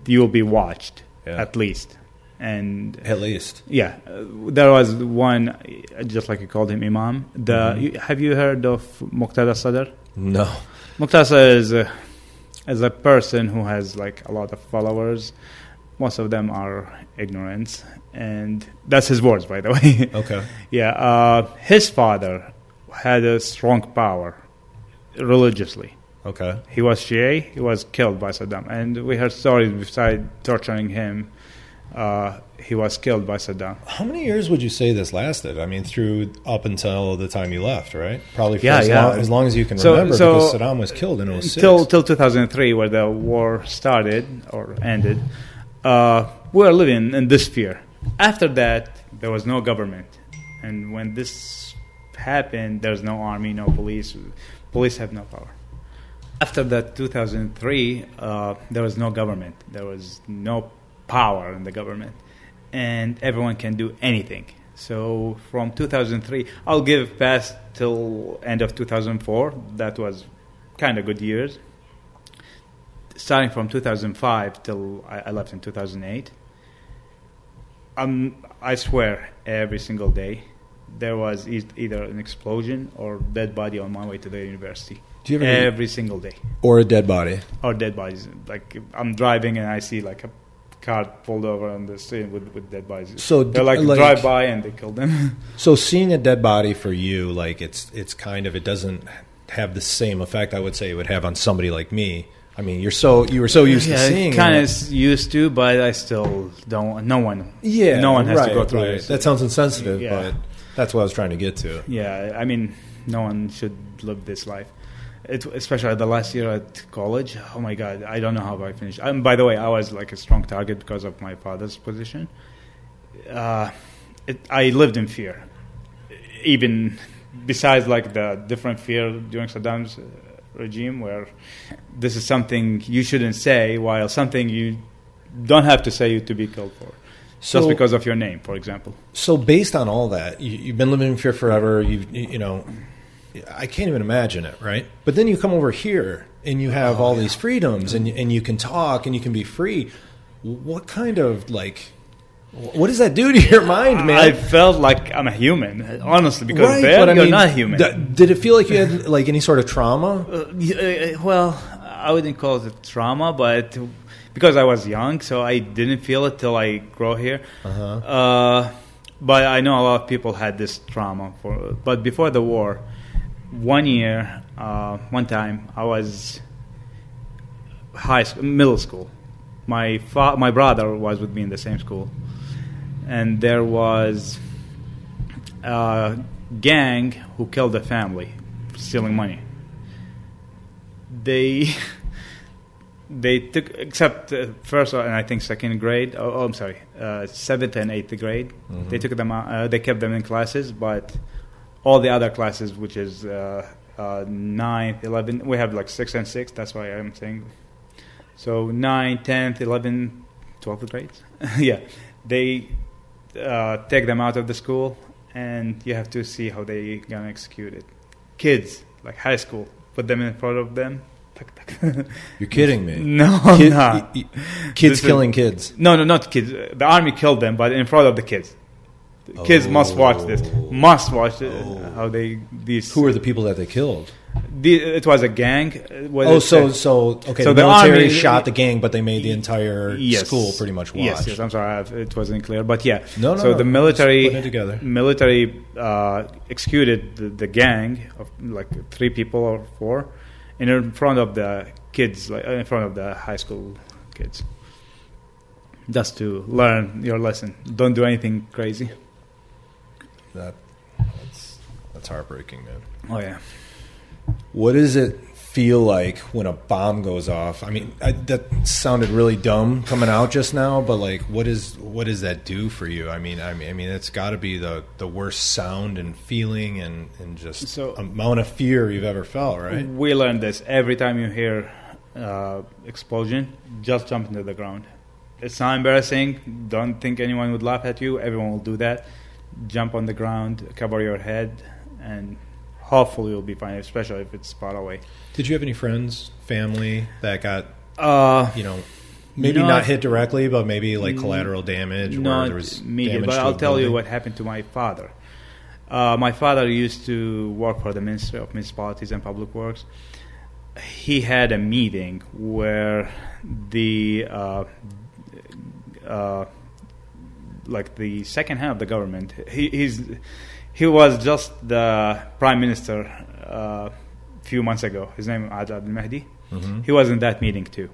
you will be watched Yeah. at least, and At least. yeah, uh, there was one just like you called him Imam. The you, have you heard of Muqtada Sadr? No. Muqtada is a, is a person who has like a lot of followers. Most of them are ignorant, and that's his words, by the [LAUGHS] way. Okay. yeah, uh, his father had a strong power religiously. Okay. He was Shia. He was killed by Saddam, and we heard stories beside torturing him. Uh, he was killed by Saddam. How many years would you say this lasted? I mean, through up until the time you left, right? Probably for Yeah, as, yeah. Long, as long as you can So- remember, so- because Saddam was killed in 06. till till 2003, where the war started or ended, uh, we were living in this fear. After that, there was no government, and when this happened, there's no army, no police. Police have no power. After that, 2003, uh, there was no government. There was no power in the government, and everyone can do anything. So from 2003, I'll give past till end of 2004. That was kind of good years. Starting from 2005 till I, left in 2008. Um, I swear, every single day there was e- either an explosion or dead body on my way to the university. Do you ever every single day, or a dead body? or dead bodies. Like I'm driving and I see like a car pulled over on the street with, with dead bodies. So They're like, like- drive by and they kill them. [LAUGHS] So seeing a dead body for you, like it's it's kind of it doesn't have the same effect I would say it would have on somebody like me. I mean, you're so you were so used to seeing kind of used to, but I still don't. No one. Yeah, no one has right, to go through right. this. That sounds insensitive, Yeah. but that's what I was trying to get to. Yeah, I mean, no one should live this life. It, especially the last year at college. Oh my God, I don't know how I finished. And by the way, I was like a strong target because of my father's position. Uh, it, I lived in fear, even besides like the different fear during Saddam's uh, regime, where this is something you shouldn't say, while something you don't have to say to be killed for, So- just because of your name, for example. So based on all that, you, you've been living in fear forever. You've you, you know, I can't even imagine it, right? But then you come over here and you have all these freedoms, and and you can talk and you can be free. What kind of like, what does that do to your mind, man? I felt like I'm a human, honestly, because Right, there but I you're mean, not human. d- did it feel like you had like any sort of trauma? Uh, uh, well, I wouldn't call it trauma, but because I was young, so I didn't feel it till I grow here. Uh-huh. Uh, but I know a lot of people had this trauma. For but before the war, one year, uh, one time, I was high school, middle school. My fa- my brother was with me in the same school, and there was a gang who killed the family, stealing money. They [LAUGHS] they took except uh, first and I think second grade. Oh, oh I'm sorry, uh, seventh and eighth grade. Mhm. They took them. out- Uh, they kept them in classes, but all the other classes, which is uh, uh, ninth, eleven, we have like six and six. That's why I'm saying. So nine, tenth, eleven, twelfth grades. [LAUGHS] yeah, they uh, take them out of the school, and you have to see how they gonna execute it. Kids, like high school, put them in front of them. [LAUGHS] You're kidding me. no, Kid- no. kids This is- killing kids. No, no, not kids. The army killed them, but in front of the kids. The Kids must watch this. Oh. Must watch it, Oh. how they these. Who are the people that they killed? the, it was a gang. Was- Oh, so so okay. So the the military army- shot the gang, but they made the entire Yes. school pretty much watch. Yes, yes. I'm sorry, it wasn't clear, but yeah. No, no, So no, the military it together. military uh, executed the, the gang of like three people or four in front of the kids, like in front of the high school kids, just to learn your lesson. Don't do anything crazy. That that's that's heartbreaking, man. Oh yeah. What does it feel like when a bomb goes off? I mean, I, that sounded really dumb coming out just now, but like, what is what does that do for you? I mean, I mean, I mean, it's got to be the the worst sound and feeling and and just So- amount of fear you've ever felt, right? We learned this every time you hear uh, explosion, just jump into the ground. It's not embarrassing. Don't think anyone would laugh at you. Everyone will do that. Jump on the ground, cover your head, and hopefully you'll be fine. Especially if it's far away. Did you have any friends, family that got Uh, you know? Maybe No. not hit directly, but maybe like collateral damage. where there was immediate, damage but I'll tell you what happened to my father. Uh, my father used to work for the Ministry of Municipalities and Public Works. He had a meeting where the uh, uh, like the second hand of the government. He he's he was just the prime minister uh, a few months ago. His name Ad Al Mahdi. Mhm. He was in that meeting too,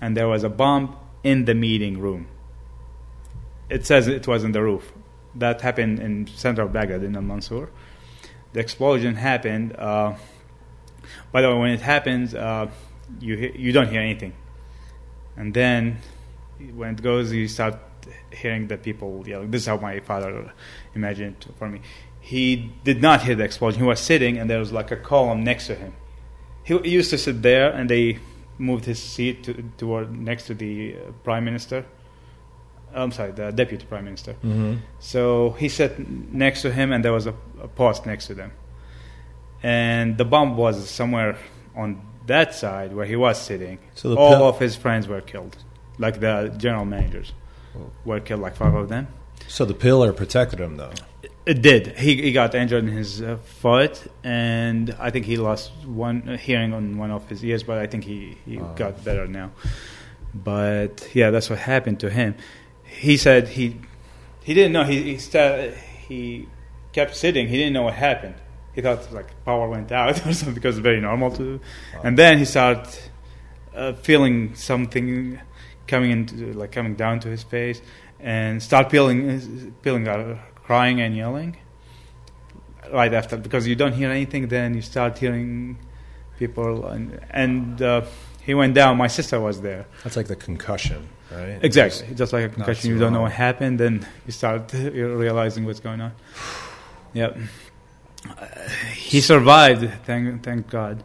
and there was a bomb in the meeting room. It says it was in the roof. That happened in center of Baghdad in Al Mansur. The explosion happened. Uh, by the way, when it happens, uh, you you don't hear anything, and then when it goes, you start hearing the people yelling. This is how my father imagined it for me. He did not hear the explosion. He was sitting, and there was like a column next to him. He, used to sit there, and they moved his seat to, toward next to the uh, prime minister. I'm sorry, the deputy prime minister. Mhm. So he sat next to him, and there was a, a post next to them. And the bomb was somewhere on that side where he was sitting. So All pil- of his friends were killed, like the general managers were killed, like five of them. So the pillar protected him, though. It did. He he got injured in his uh, foot, and I think he lost one uh, hearing on one of his ears. But I think he he Oh. got better now. But yeah, that's what happened to him. He said he he didn't know. He he, sta- he kept sitting. He didn't know what happened. He thought like power went out [LAUGHS] or something because it's very normal to. And then he started uh, feeling something coming into like coming down to his face and start peeling peeling out crying and yelling. Right after because you don't hear anything then you start hearing people and, and uh, he went down. My sister was there. That's like the concussion, right? exactly. Just like a concussion. you don't know what happened then you start [LAUGHS] realizing what's going on. Yep. Uh, he survived thank thank god.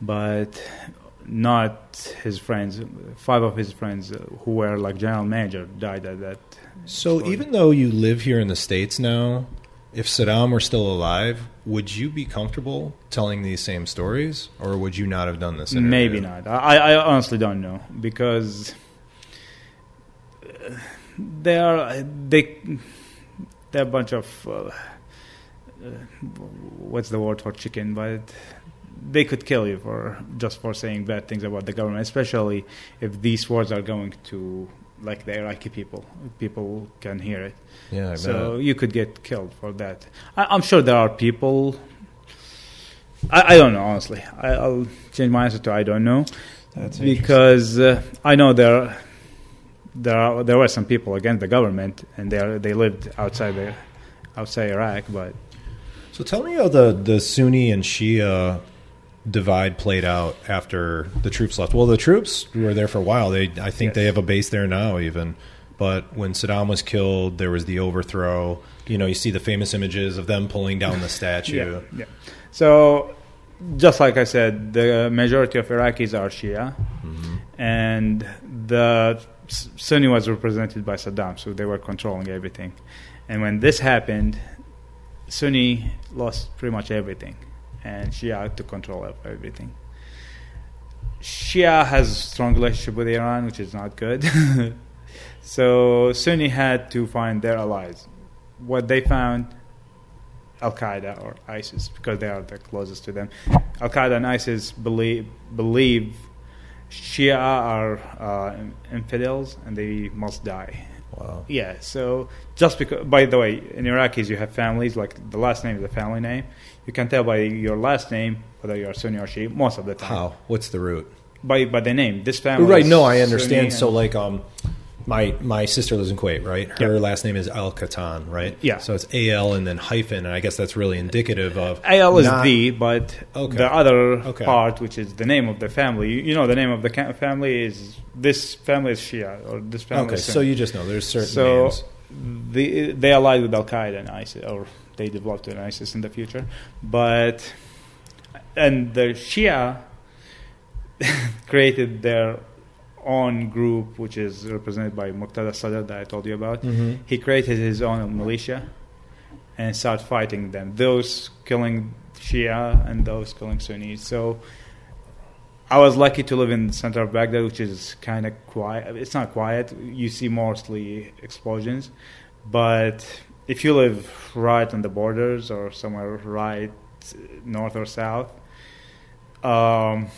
But not his friends five of his friends uh, who were like general manager died at that So explosion. even though you live here in the states now, if Saddam were still alive, would you be comfortable telling these same stories, or would you not have done this? Interview? Maybe not. I, I honestly don't know because uh, they are they they're a bunch of uh, uh, what's the word for chicken, but they could kill you for just for saying bad things about the government, especially if these words are going to like the Iraqi people. People can hear it. Yeah, I So bet. you could get killed for that. I, I'm sure there are people. I, I don't know honestly. I, I'll change my answer to I don't know That's because uh, I know there there are, there were some people against the government and they are, they lived outside the say Iraq, but So tell me how the, the Sunni and Shia divide played out after the troops left. Well, the troops were there for a while. They, I think Yes. they have a base there now, even. But when Saddam was killed, there was the overthrow. You know, you see the famous images of them pulling down the [LAUGHS] statue. yeah, yeah. So, just like I said, the majority of Iraqis are Shia, mm-hmm. and the Sunni was represented by Saddam, so they were controlling everything. And when this happened, Sunni lost pretty much everything, and Shia took control of everything. Shia has a strong relationship with Iran, which is not good. [LAUGHS] so Sunni had to find their allies. What they found, Al Qaeda or ISIS, because they are the closest to them. Al Qaeda and ISIS believe believe Shia are uh, infidels and they must die. Wow. Yeah, so just because, by the way, in Iraqis you have families, like the last name is the family name. You can tell by your last name whether you're Sunni or Shia most of the time. How? What's the root? By, by the name. This family. Right. No, I Sunni understand. and- So, like, um, my my sister lives in Kuwait, right? Her Yeah. last name is Al Katan, right? Yeah. So it's A L and then hyphen, and I guess that's really indicative of AL is not- the, but Okay. the other Okay. part, which is the name of the family, you, you know, the name of the family is this family is Shia or this family Okay, so you just know there's certain So names. the, they allied with Al Qaeda and ISIS, or they developed an ISIS in the future. But and the Shia [LAUGHS] created their own group, which is represented by Muqtada Sadr that I told you about. Mhm. He created his own militia and started fighting them. Those killing Shia and those killing Sunnis. So I was lucky to live in the center of Baghdad, which is kind of quiet. It's not quiet. You see mostly explosions, but if you live right on the borders or somewhere right north or south, um,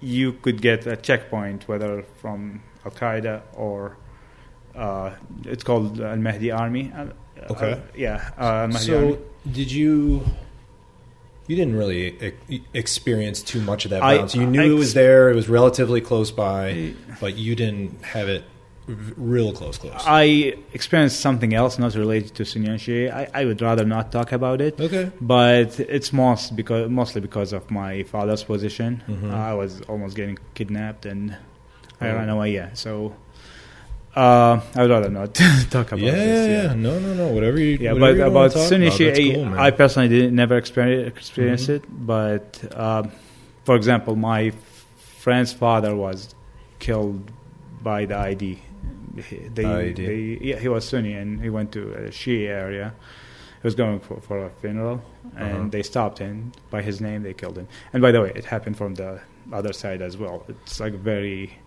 you could get a checkpoint, whether from Al Qaeda or uh, it's called Al Mahdi Army. Uh, Okay. uh, yeah, uh, Mahdi Army. So did you? You didn't really e- experience too much of that I- You knew I it was there. It was relatively close by, but you didn't have it real close. Close. I experienced something else not related to Shia. I, I would rather not talk about it. okay. But it's most because mostly because of my father's position. Mhm. I was almost getting kidnapped and I Oh. ran away. Yeah, so uh, I would rather not [LAUGHS] talk about Yeah, this. yeah, yeah. No, no, no. Whatever you. Yeah, whatever but you about about, cool, man. I personally didn't never experience experience Mhm. it. But um, for example, my friend's father was killed by the ID. He- They, ID. they- yeah, he was Sunni and he went to a Shia area. He was going for, for a funeral, and Uh-huh. they stopped him by his name. They killed him. And by the way, it happened from the other side as well. It's like very.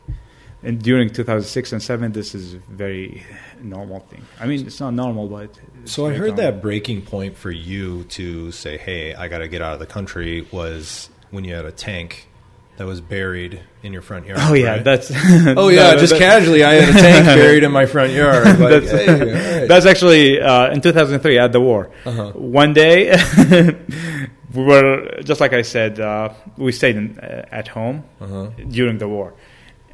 And during 2006 and 7, this is very normal thing. I mean, it's not normal, but. So I heard that breaking point for you to say, "Hey, I got to get out of the country," was when you had a tank that was buried in your front yard. Oh yeah, right? that's. [LAUGHS] Oh [LAUGHS] yeah, no, just that- casually, I had a tank [LAUGHS] buried in my front yard. Like, that's, hey, right. that's actually uh, in 2003 at the war. Uh-huh. One day, we were just like I said. Uh, we stayed in, uh, at home Uh-huh. during the war,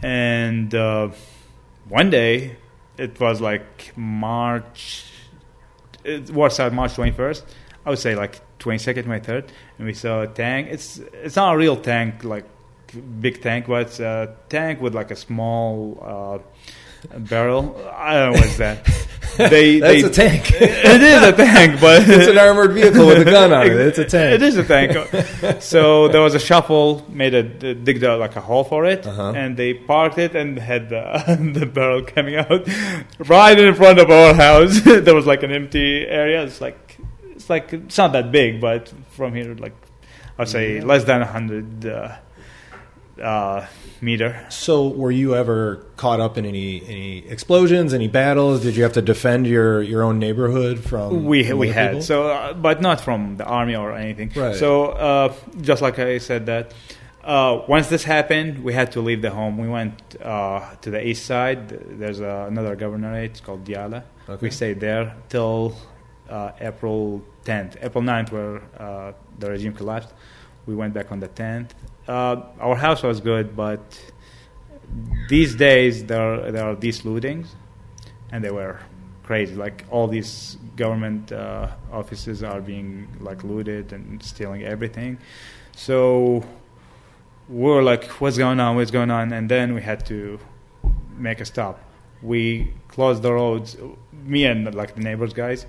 and uh, one day it was like March. It was uh, March 21st. I would say like 22nd, 23rd, and we saw a tank. It's it's not a real tank like big tank, but it's a tank with like a small uh, barrel. I don't know what's that. [LAUGHS] They, That's they, a tank. [LAUGHS] it is a tank, but [LAUGHS] it's an armored vehicle with a gun on it. It's a tank. It is a tank. so there was a shuffle, made a digged out like a hole for it, Uh-huh. and they parked it and had the, the barrel coming out right in front of our house. there was like an empty area. It's like it's like it's not that big, but from here, like I'd say less than a hundred uh, uh, meter. So, were you ever caught up in any any explosions, any battles? Did you have to defend your your own neighborhood from? we from we had people? so uh, but not from the army or anything Right. so uh, just like i said that uh, once this happened we had to leave the home we went uh, to the east side there's uh, another governorate called Diyala. Okay. we stayed there till uh, april 10th april 9th where uh, the regime collapsed we went back on the 10th uh, our house was good but these days there are, there are these lootings and they were crazy. Like all these government uh, offices are being like looted and stealing everything. So we were like, "What's going on? What's going on?" And then we had to make a stop. We closed the roads. Me and like the neighbors guys.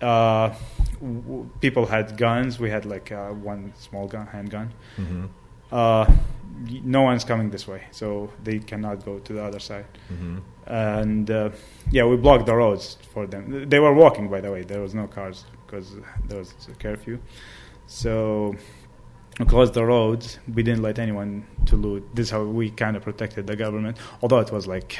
Uh, w- people had guns. We had like uh, one small gun, handgun. Mm-hmm. Uh, no one's coming this way, so they cannot go to the other side. Mm-hmm. And uh, yeah, we blocked the roads for them. They were walking, by the way. There was no cars because there was a curfew. So we closed the roads. We didn't let anyone to loot. This is how we kind of protected the government. Although it was like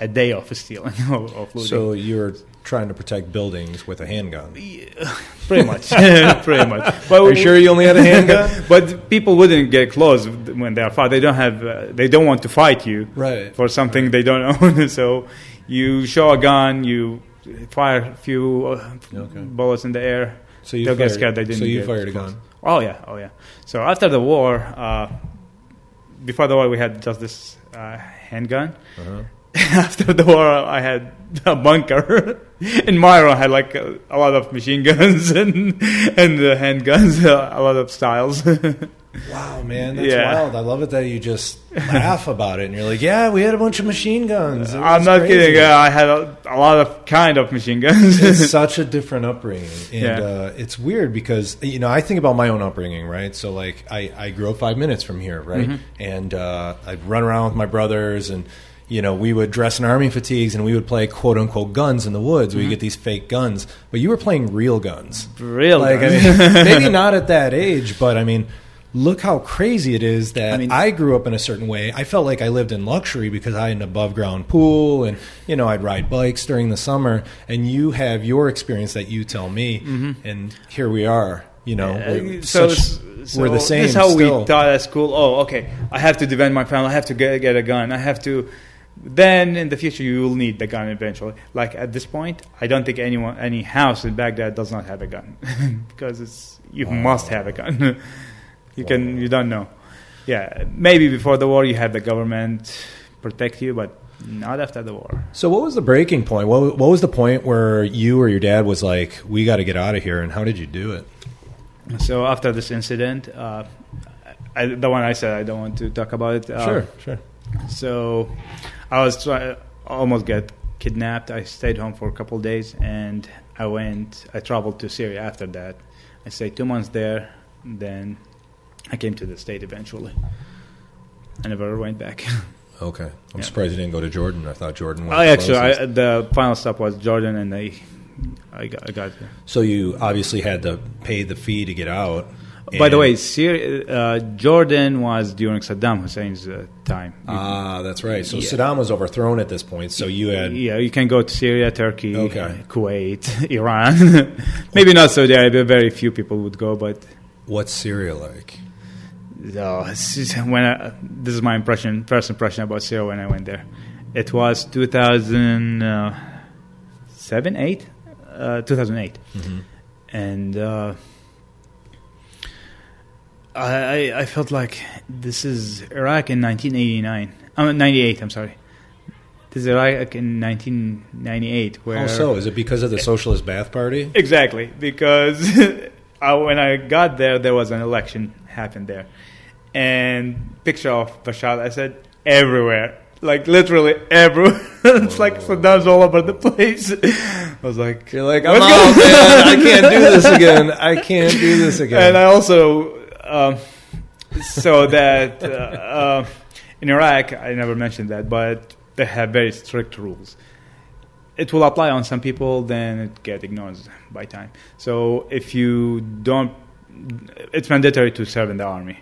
a day of stealing [LAUGHS] of, of looting. So you're trying to protect buildings with a handgun. Yeah, pretty much, [LAUGHS] pretty much. But Are you sure you only had a [LAUGHS] handgun? But people wouldn't get close when they are fight. They don't have. Uh, they don't want to fight you right. for something they don't own. [LAUGHS] so you show a gun, you fire a few uh, Okay. bullets in the air. So you They'll fired, get scared they didn't So you fired a gun. Oh yeah, oh yeah. So after the war, uh, before the war, we had just this uh, handgun. Uh-huh. [LAUGHS] after the war, I had a bunker. [LAUGHS] In Myro, I had like a, a lot of machine [LAUGHS] guns and and uh, handguns, a lot of styles. Wow, man, that's Yeah. wild. I love it that you just laugh about it and you're like, yeah, we had a bunch of machine guns. I'm not crazy. kidding. Uh, I had a, a lot of kind of machine guns. it's such a different upbringing and Yeah. uh, it's weird because you know i think about my own upbringing right so like i, I grew up five minutes from here right Mhm. and uh, i'd run around with my brothers and you know we would dress in army fatigues and we would play quote unquote guns in the woods we Mhm. get these fake guns but you were playing real guns Real like I mean, [LAUGHS] maybe not at that age but i mean look how crazy it is that I mean- I grew up in a certain way. I felt like I lived in luxury because I had an above ground pool and, you know, I'd ride bikes during the summer. And you have your experience that you tell me. Mhm. And here we are, you know, so, such- so we're the same. This is how still. we taught at school. Oh, okay. I have to defend my family. I have to get, get a gun. I have to. Then in the future, you will need the gun eventually. Like at this point, I don't think anyone, any house in Baghdad does not have a gun [LAUGHS] because it's you Wow. must have a gun. [LAUGHS] you can. You don't know. Yeah, maybe before the war, you had the government protect you, but not after the war. So, what was the breaking point? What, what was the point where you or your dad was like, we got to get out of here? And how did you do it? So after this incident, uh, I, the one I said I don't want to talk about it. uh, sure, sure. So I was try- almost get kidnapped. I stayed home for a couple of days, and I went. I traveled to Syria after that. I stayed two months there. Then I came to the state eventually. I never went back. [LAUGHS] Okay. I'm Yeah. surprised you didn't go to Jordan. I thought Jordan was oh, I actually. I, the final stop was Jordan, and I, I got, I got there. So, you obviously had to pay the fee to get out. By the way, Syria, uh, Jordan was during Saddam Hussein's uh, time. Ah, that's right. So Yeah. Saddam was overthrown at this point. So you had Yeah, you can go to Syria, Turkey, Okay. Kuwait, [LAUGHS] Iran. [LAUGHS] Maybe not Saudi Arabia. Very few people would go, but what's Syria like? uh, this is when I, this is my impression, first impression about Syria when I went there. It was 2007, eight, uh, 2008, Mm-hmm. and uh, I, I felt like this is Iraq in 1989. I'm 98. I'm sorry. This is Iraq in 1998. Where How so? Is it because of the eh, Socialist Ba'ath Party? Exactly, because [LAUGHS] I, when I got there, there was an election happened there, and picture of Bashar al-Assad everywhere, like literally everywhere. [LAUGHS] it's like Saddam's all over the place. [LAUGHS] I was like, You're like, I'm out, man. I can't do this again. I can't do this again. and I also um, so that uh, uh, in Iraq, I never mentioned that, but they have very strict rules. It will apply on some people, then it get ignored by time. So if you don't, it's mandatory to serve in the army.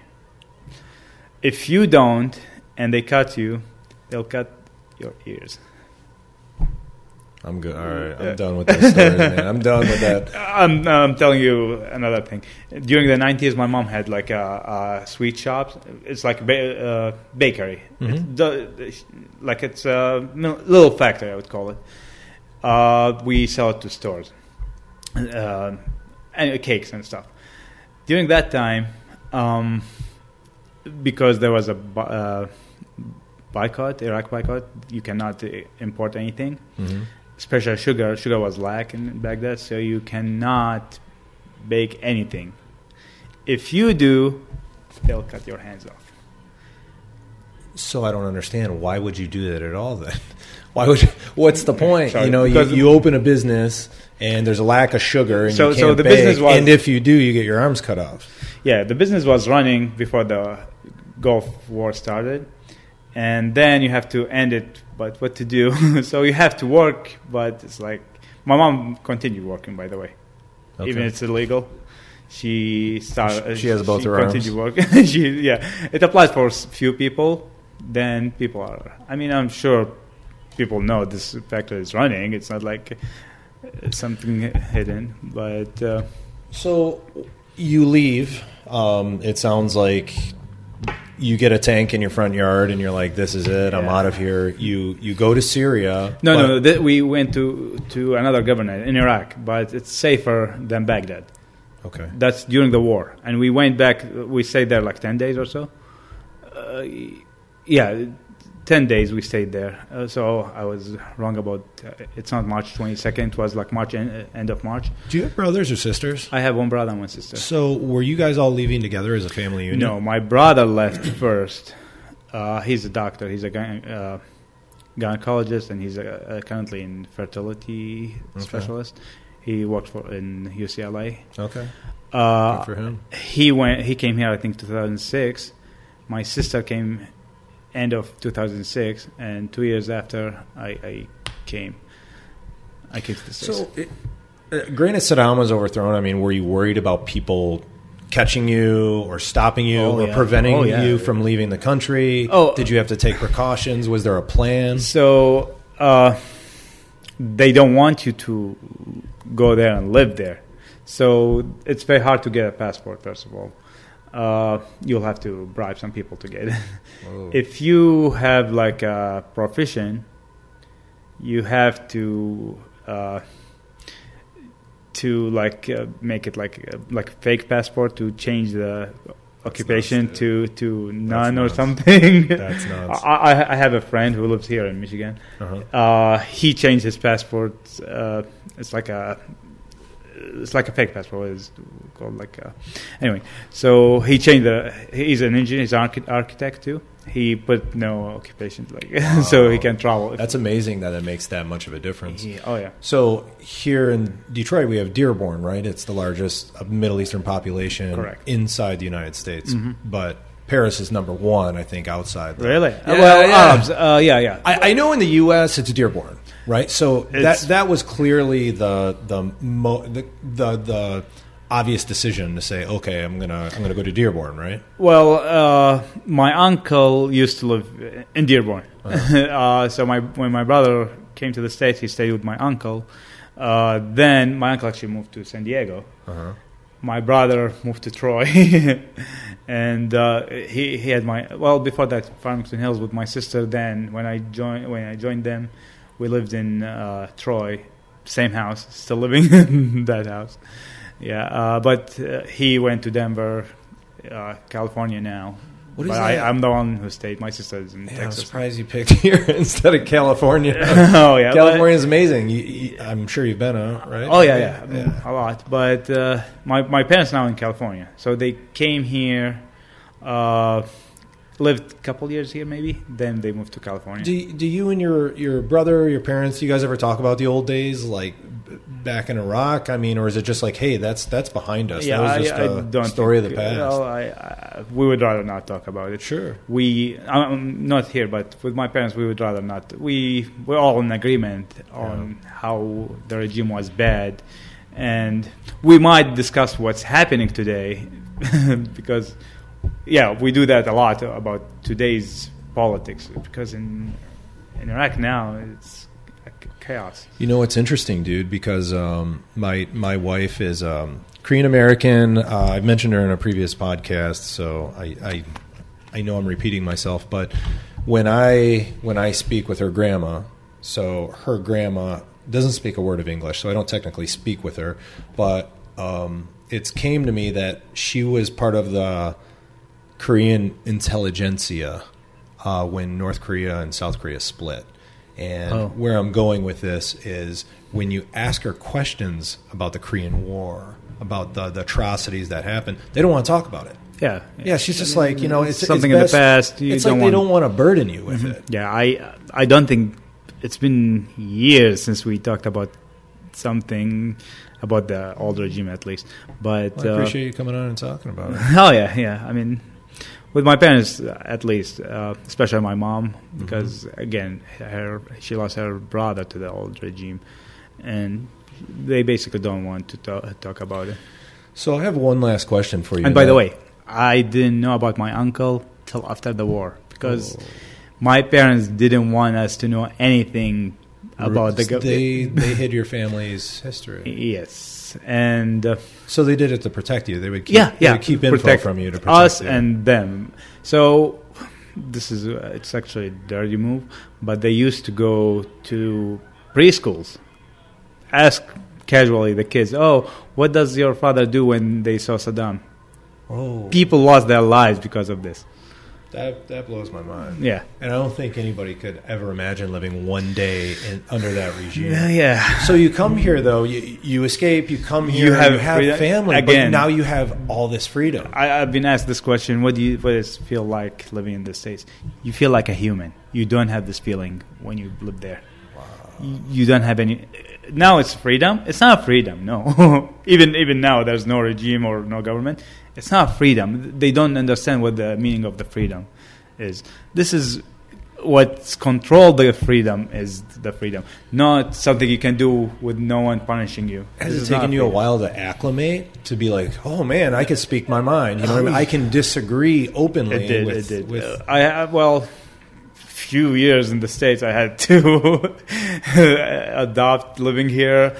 If you don't, and they cut you, they'll cut your ears. I'm good. All right. I'm done with this story, man. I'm done with that. [LAUGHS] I'm, I'm telling you another thing. During the 90s, my mom had like a, a sweet shop. It's like a ba- uh, bakery. Mhm. It's the, like it's a little factory, I would call it. Uh, we sell it to stores, uh, and cakes and stuff. During that time, um, because there was a uh, boycott, Iraq boycott, you cannot import anything. Mhm. Especially sugar. Sugar was lacking in Baghdad, so you cannot bake anything. If you do, they'll cut your hands off. So I don't understand. Why would you do that at all then? [LAUGHS] Why would you, what's the point? Sorry, you know, you, you open a business and there's a lack of sugar and So- you so can't the bake, business was- and if you do, you get your arms cut off. Yeah, the business was running before the Gulf War started, and then you have to end it. But what to do? [LAUGHS] so you have to work, but it's like my mom continued working. By the way, Okay. even it's illegal. She started. She has both she her arms. continued working. [LAUGHS] she, yeah, it applies for s- few people. Then people are. I mean, I'm sure people know this factory is running. It's not like uh, something hidden, but. Uh, So you leave. Um, it sounds like you get a tank in your front yard and you're like, "This is it. I'm Yeah. out of here." You you go to Syria. No, no, th- we went to, to another governor in Iraq, but it's safer than Baghdad. Okay. That's during the war. And we went back, we stayed there like 10 days or so. Uh, yeah, 10 days we stayed there. Uh, so I was wrong about uh, it's not March 22nd, it was like March, en- end of March. Do you have brothers or sisters? I have one brother and one sister. So were you guys all leaving together as a family unit? No, my brother left first. Uh, he's a doctor. He's a gyne- uh, gynecologist, and he's uh uh currently in fertility Okay. specialist. He worked for in UCLA. Okay. Uh, Good for him. he went. He came here, I think, 2006. My sister came end of 2006, and two years after I, I came, I came to the States. So, it, uh, granted, Saddam was overthrown. I mean, were you worried about people catching you or stopping you Oh, or yeah. preventing Oh, yeah. you from leaving the country? Oh. Did you have to take precautions? Was there a plan? So uh, they don't want you to go there and live there. So it's very hard to get a passport. First of all, uh, you'll have to bribe some people to get it. [LAUGHS] if you have like a profession, you have to. Uh, to like uh, make it like uh, like fake passport to change the occupation nuts, to to none or nuts. something. [LAUGHS] That's [LAUGHS] nuts. I, I I have a friend who lives here in Michigan. Uh-huh. Uh, he changed his passport. Uh, it's like a it's like a fake passport. It's called like a, anyway. So he changed the. He's an engineer. He's an archi- architect too. He put no occupation, like [LAUGHS] so he can travel. That's amazing that it makes that much of a difference. He- oh yeah. So here in Detroit, we have Dearborn, right? It's the largest uh, Middle Eastern population Correct. inside the United States. Mhm. But Paris is number one, I think, outside. the- Really? Yeah, well, yeah. Arabs. Uh, yeah, yeah. I, I know in the U.S. it's Dearborn, right? So that It's- that was clearly the the mo, the, the the obvious decision to say, okay, I'm gonna I'm gonna go to Dearborn, right? Well, uh, my uncle used to live in Dearborn. [LAUGHS] uh so my when my brother came to the states, he stayed with my uncle. Uh, then my uncle actually moved to San Diego. Uh-huh. My brother moved to Troy, [LAUGHS] and uh, he he had my well before that Farmington Hills with my sister. Then when I joined when I joined them, we lived in uh, Troy, same house, still living [LAUGHS] in that house. Yeah, uh, but uh, he went to Denver, uh, California now. What is but I, that? I'm the one who stayed. My sister is in Yeah, I'm Texas. surprised you picked [LAUGHS] here instead of California. [LAUGHS] oh yeah, California is amazing. You, you, I'm sure you've been, uh, right? Oh yeah, yeah, yeah. a lot. But uh, my my parents now in California, so they came here, uh, lived a couple years here maybe. Then they moved to California. Do do you and your your brother, your parents, you guys ever talk about the old days, like back in Iraq? I mean, or is it just like, hey, that's that's behind us? yeah, that was I, just I a don't story think, of the uh, past. Well, I, I, we would rather not talk about it. Sure. We, I'm not here, but with my parents, we would rather not. We we're all in agreement on how the regime was bad, and we might discuss what's happening today, [LAUGHS] because yeah, we do that a lot about today's politics. Because in in Iraq now, it's chaos. You know what's interesting, dude? Because um, my my wife is um, Korean American. Uh, I've mentioned her in a previous podcast, so I, I I know I'm repeating myself. But when I when I speak with her grandma, so her grandma doesn't speak a word of English, so I don't technically speak with her. But um, it's came to me that she was part of the Korean intelligentsia uh, when North Korea and South Korea split. And Oh. where I'm going with this is when you ask her questions about the Korean War, about the, the atrocities that happened, they don't want to talk about it. Yeah, Yeah, she's just like you know, it's something it's in the past. You it's like they don't want to burden you with it. Yeah, I I don't think it's been years since we talked about something about the old regime at least. But Well, I uh, appreciate you coming on and talking about it. [LAUGHS] oh yeah, yeah. I mean, with my parents at least, uh, especially my mom, Mm-hmm. because again, her she lost her brother to the old regime, and they basically don't want to talk, talk about it. So I have one last question for you. And by the way, I didn't know about my uncle till after the war because Oh. my parents didn't want us to know anything about the government. they they hid your family's history. yes, and uh, So they did it to protect you. They would keep, yeah, yeah, keep info from you to protect us you. and them. So this is uh, it's actually a dirty move, but they used to go to preschools, ask casually the kids, "Oh, what does your father do when they saw Saddam?" oh, People lost their lives because of this. That that blows my mind. Yeah, And I don't think anybody could ever imagine living one day in, under that regime. yeah, yeah. So you come here though, you, you escape, you come here, You you have have, family, again. but now you have all this freedom. I, I've been asked this question: What do you what does it feel like living in the states? You feel like a human. You don't have this feeling when you live there. You, you don't have any. Now it's freedom. It's not freedom. No, [LAUGHS] even even now there's no regime or no government. It's not freedom. They don't understand what the meaning of the freedom is. This is what's controlled the freedom is the freedom, not something you can do with no one punishing you. Has This it taken you a while to acclimate to be like, oh man, I can speak my mind? You know, what I, mean? I can disagree openly. It did. with, it did. With, Uh, I have well, few years in the states. I had to [LAUGHS] adopt living here.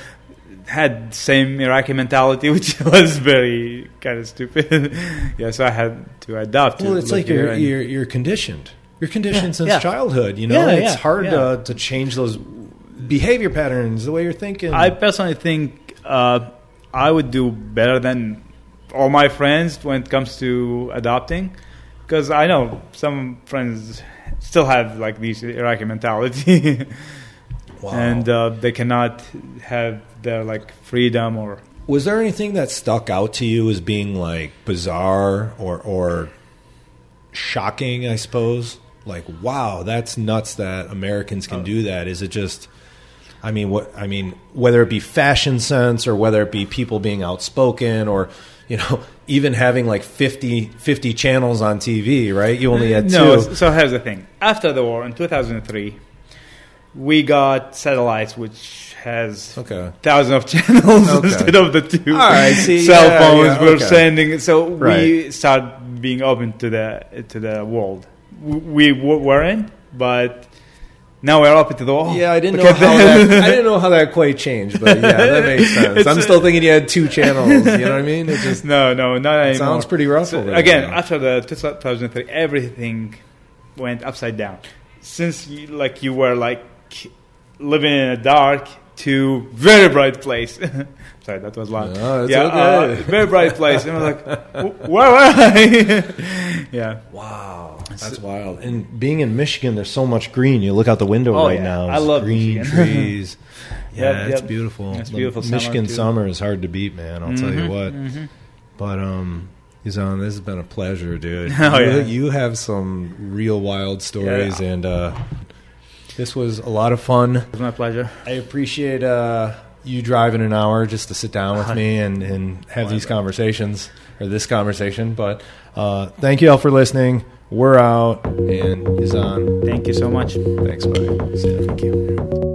Had same Iraqi mentality, [LAUGHS] which was very kind of stupid. [LAUGHS] yeah, so I had to adopt. to well, it's like you're, you're you're conditioned. You're conditioned Yeah, since yeah. childhood. You know, Yeah, it's hard to to change those behavior patterns, the way you're thinking. I personally think uh, I would do better than all my friends when it comes to adopting, because I know some friends still have like these Iraqi mentality. [LAUGHS] Wow. and uh, they cannot have their like freedom or Was there anything that stuck out to you as being like bizarre or or shocking? I suppose. Like, wow, that's nuts that Americans can do that. Is it just? I mean, what I mean, whether it be fashion sense or whether it be people being outspoken or you know [LAUGHS] even having like 50, 50 channels on TV, right? You only had no two. so here's the thing after the war in 2003 we got satellites which has Okay. thousands of channels Okay. instead of the two right, see, cell yeah, phones yeah, we're okay. sending so we start being open to the to the world we weren't but now we're open to the world Yeah, I didn't Look know how that. that, I didn't know how that quite changed, but yeah, that [LAUGHS] makes sense. It's I'm still thinking you had two channels. You know what I mean? It just no no not anymore sounds pretty rough So, again, after the 2003, everything went upside down. Since you, like you were like living in a dark to very bright place. [LAUGHS] Sorry, that was loud. No, it's yeah, okay. uh, [LAUGHS] very bright place. And I was like, "Wh- where were I? yeah. Wow, that's wild. And being in Michigan, there's so much green. You look out the window Oh, right yeah. now. I love green Michigan. trees. [LAUGHS] Yeah, Yep, it's yep. beautiful. It's beautiful summer, Michigan too. summer is hard to beat, man. I'll tell you Mhm, what. mhm. But um, Yazan, this has been a pleasure, dude. Oh, you, yeah. you have some real wild stories, Yeah. and uh, this was a lot of fun. It was my pleasure. I appreciate uh, you driving an hour just to sit down with me [LAUGHS] and, and have these conversations or this conversation. But uh, thank you all for listening. We're out, and Yazan. Thank you so much. thanks, buddy. Thank you.